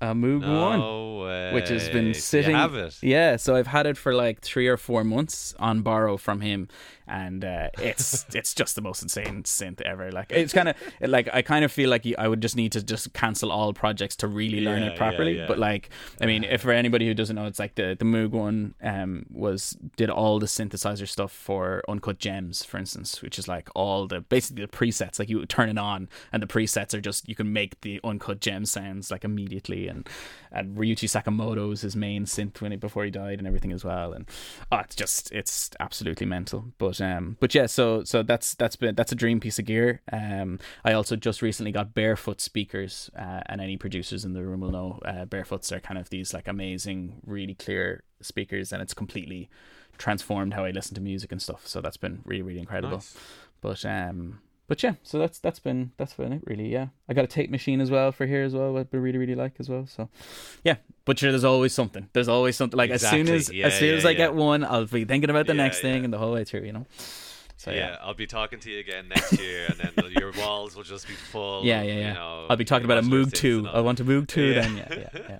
Speaker 1: a Moog One
Speaker 3: way.
Speaker 1: which has been sitting.
Speaker 3: You have it.
Speaker 1: Yeah, so I've had it for like three or four months on borrow from him, and uh, it's it's just the most insane synth ever. Like it's kind of like I kind of feel like I would just need to just cancel all projects to really learn
Speaker 3: Yeah,
Speaker 1: it properly.
Speaker 3: yeah.
Speaker 1: But like, I mean, if for anybody who doesn't know, it's like the the Moog one um was did all the synthesizer stuff for Uncut Gems, for instance, which is like all the basically the presets. Like you turn it on, and the presets are just you can make the Uncut Gem sounds like immediately, and and Ryuichi Sakamoto is his main synth when he before he died and everything as well. And oh, it's just it's absolutely mental. But um, but yeah, so so that's that's been that's a dream piece of gear. Um, I also just recently got Barefoot speakers, uh, and any producers in the room will know uh, Barefoots are kind of these like amazing, really clear speakers, and it's completely transformed how I listen to music and stuff. So that's been really really incredible.
Speaker 3: Nice.
Speaker 1: But um, but yeah, so that's that's been that's been it really. Yeah, I got a tape machine as well for here as well. What I really really like as well. So yeah, but sure, there's always something. There's always something. Like as soon as
Speaker 3: Yeah,
Speaker 1: as soon
Speaker 3: yeah,
Speaker 1: as I
Speaker 3: yeah.
Speaker 1: get one, I'll be thinking about the next thing and the whole way through. You know. So
Speaker 3: yeah,
Speaker 1: yeah.
Speaker 3: I'll be talking to you again next year, and then the, your walls will just be full.
Speaker 1: Yeah, yeah, yeah.
Speaker 3: You know,
Speaker 1: I'll be talking about a Moog two. I want a Moog two.
Speaker 3: Yeah.
Speaker 1: Then yeah, yeah,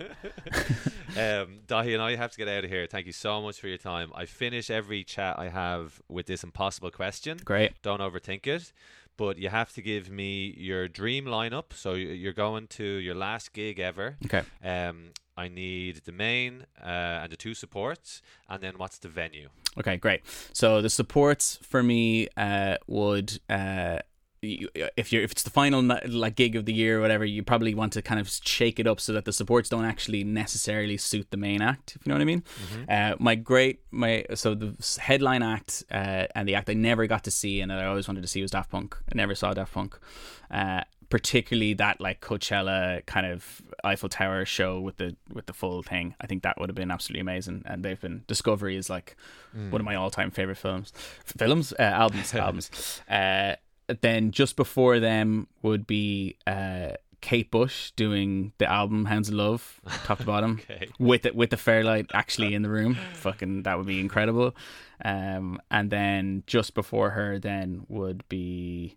Speaker 1: yeah.
Speaker 3: um, Daithí and I have to get out of here. Thank you so much for your time. I finish every chat I have with this impossible question.
Speaker 1: Great.
Speaker 3: Don't overthink it. But you have to give me your dream lineup. So you're going to your last gig ever.
Speaker 1: Okay.
Speaker 3: Um, I need the main uh, and the two supports, and then what's the venue?
Speaker 1: Okay, great. So the supports for me uh, would, uh, if you're if it's the final like gig of the year or whatever, you probably want to kind of shake it up so that the supports don't actually necessarily suit the main act. If you know what I mean. Uh, my great my so the headline act uh, and the act I never got to see and that I always wanted to see was Daft Punk. I never saw Daft Punk. Uh, particularly that like Coachella kind of Eiffel Tower show with the with the full thing. I think that would have been absolutely amazing. And they've been Discovery is like one of my all time favorite films, films, uh, albums, albums. Uh, then just before them would be uh, Kate Bush doing the album Hounds of Love, top to bottom,
Speaker 3: Okay.
Speaker 1: with it with the Fairlight actually in the room. Fucking that would be incredible. Um, and then just before her, then would be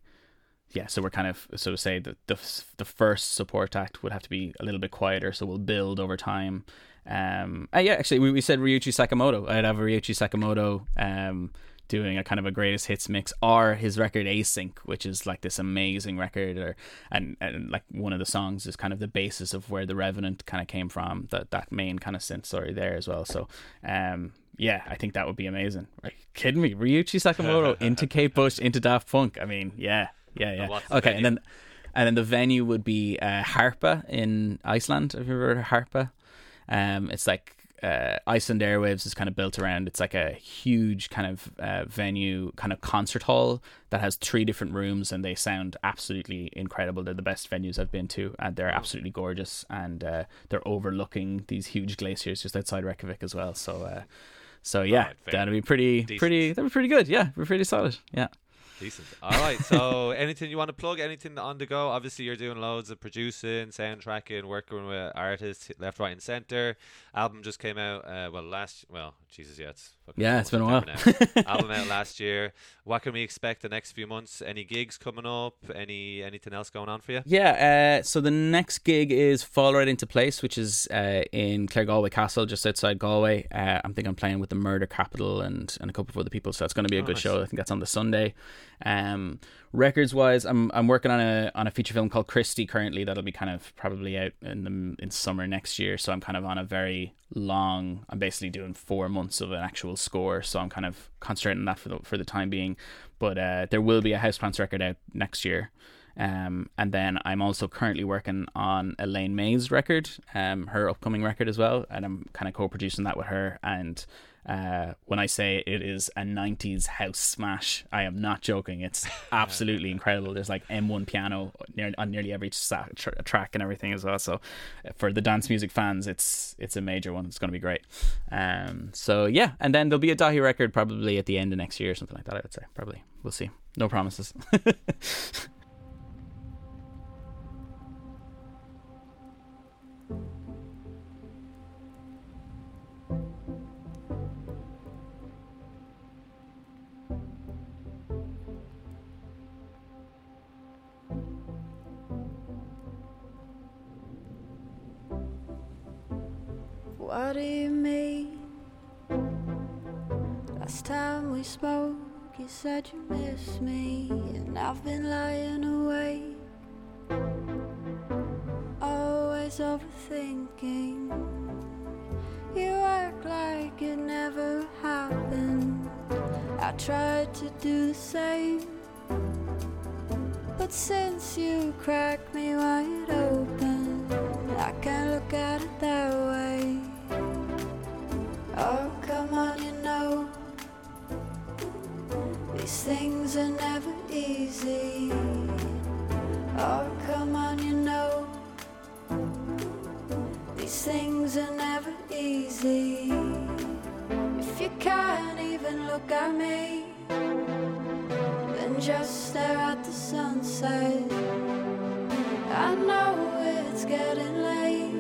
Speaker 1: yeah, so we're kind of so to say that the the first support act would have to be a little bit quieter, so we'll build over time. Um, uh, yeah, actually, we, we said Ryuichi Sakamoto. I'd have Ryuichi Sakamoto um doing a kind of a greatest hits mix, or his record Async, which is like this amazing record, or and and like one of the songs is kind of the basis of where the Revenant kind of came from. That that main kind of synth story there as well. So um. Yeah, I think that would be amazing. Are you kidding me? Ryuichi Sakamoto into Kate Bush into Daft Punk. I mean, yeah, yeah, yeah. Okay,
Speaker 3: venue?
Speaker 1: and then and then the venue would be uh, Harpa in Iceland. Have you ever heard of Harpa? Um, it's like uh, Iceland Airwaves is kind of built around. It's like a huge kind of uh, venue, kind of concert hall that has three different rooms, and they sound absolutely incredible. They're the best venues I've been to, and they're absolutely gorgeous. And uh, they're overlooking these huge glaciers just outside Reykjavik as well. So, uh, so yeah,
Speaker 3: fair.
Speaker 1: that'd be pretty,
Speaker 3: Decent.
Speaker 1: pretty. That'd be pretty good. Yeah, we're pretty solid. Yeah.
Speaker 3: Decent. All right. So, anything you want to plug? Anything on the go? Obviously, you're doing loads of producing, soundtracking, working with artists left, right, and center. Album just came out. Uh, well, last. Well, Jesus, yeah, it's
Speaker 1: Yeah, it's been a while.
Speaker 3: Album out last year. What can we expect the next few months? Any gigs coming up? Any anything else going on for you?
Speaker 1: Yeah, uh, so the next gig is Fall Right Into Place, which is uh, in Claregalway Castle, just outside Galway. Uh, I'm thinking I'm playing with the Murder Capital and, and a couple of other people, so it's going to be a
Speaker 3: Oh,
Speaker 1: good
Speaker 3: nice.
Speaker 1: show. I think that's on the Sunday. Um, records wise, I'm I'm working on a on a feature film called Christy currently that'll be kind of probably out in the in summer next year. So I'm kind of on a very long. I'm basically doing four months of an actual score, so I'm kind of concentrating on that for the for the time being. But uh, there will be a Houseplants record out next year. Um, and then I'm also currently working on Elaine Mai's record, um, her upcoming record as well, and I'm kind of co-producing that with her. And uh, when I say it is a '90s house smash, I am not joking. It's absolutely incredible. There's like M1 piano near, on nearly every track and everything as well. So uh, for the dance music fans, it's it's a major one. It's going to be great. Um, so yeah, and then there'll be a Daithí record probably at the end of next year or something like that. I would say probably. We'll see. No promises.
Speaker 4: What do you mean? Last time we spoke, you said you miss me, and I've been lying awake. Always overthinking. You act like it never happened. I tried to do the same. But since you cracked me wide open, I can't look at it that way. Oh, come on, you know. These things are never easy. Oh, come on, you know. These things are never easy. If you can't even look at me, then just stare at the sunset. I know it's getting late.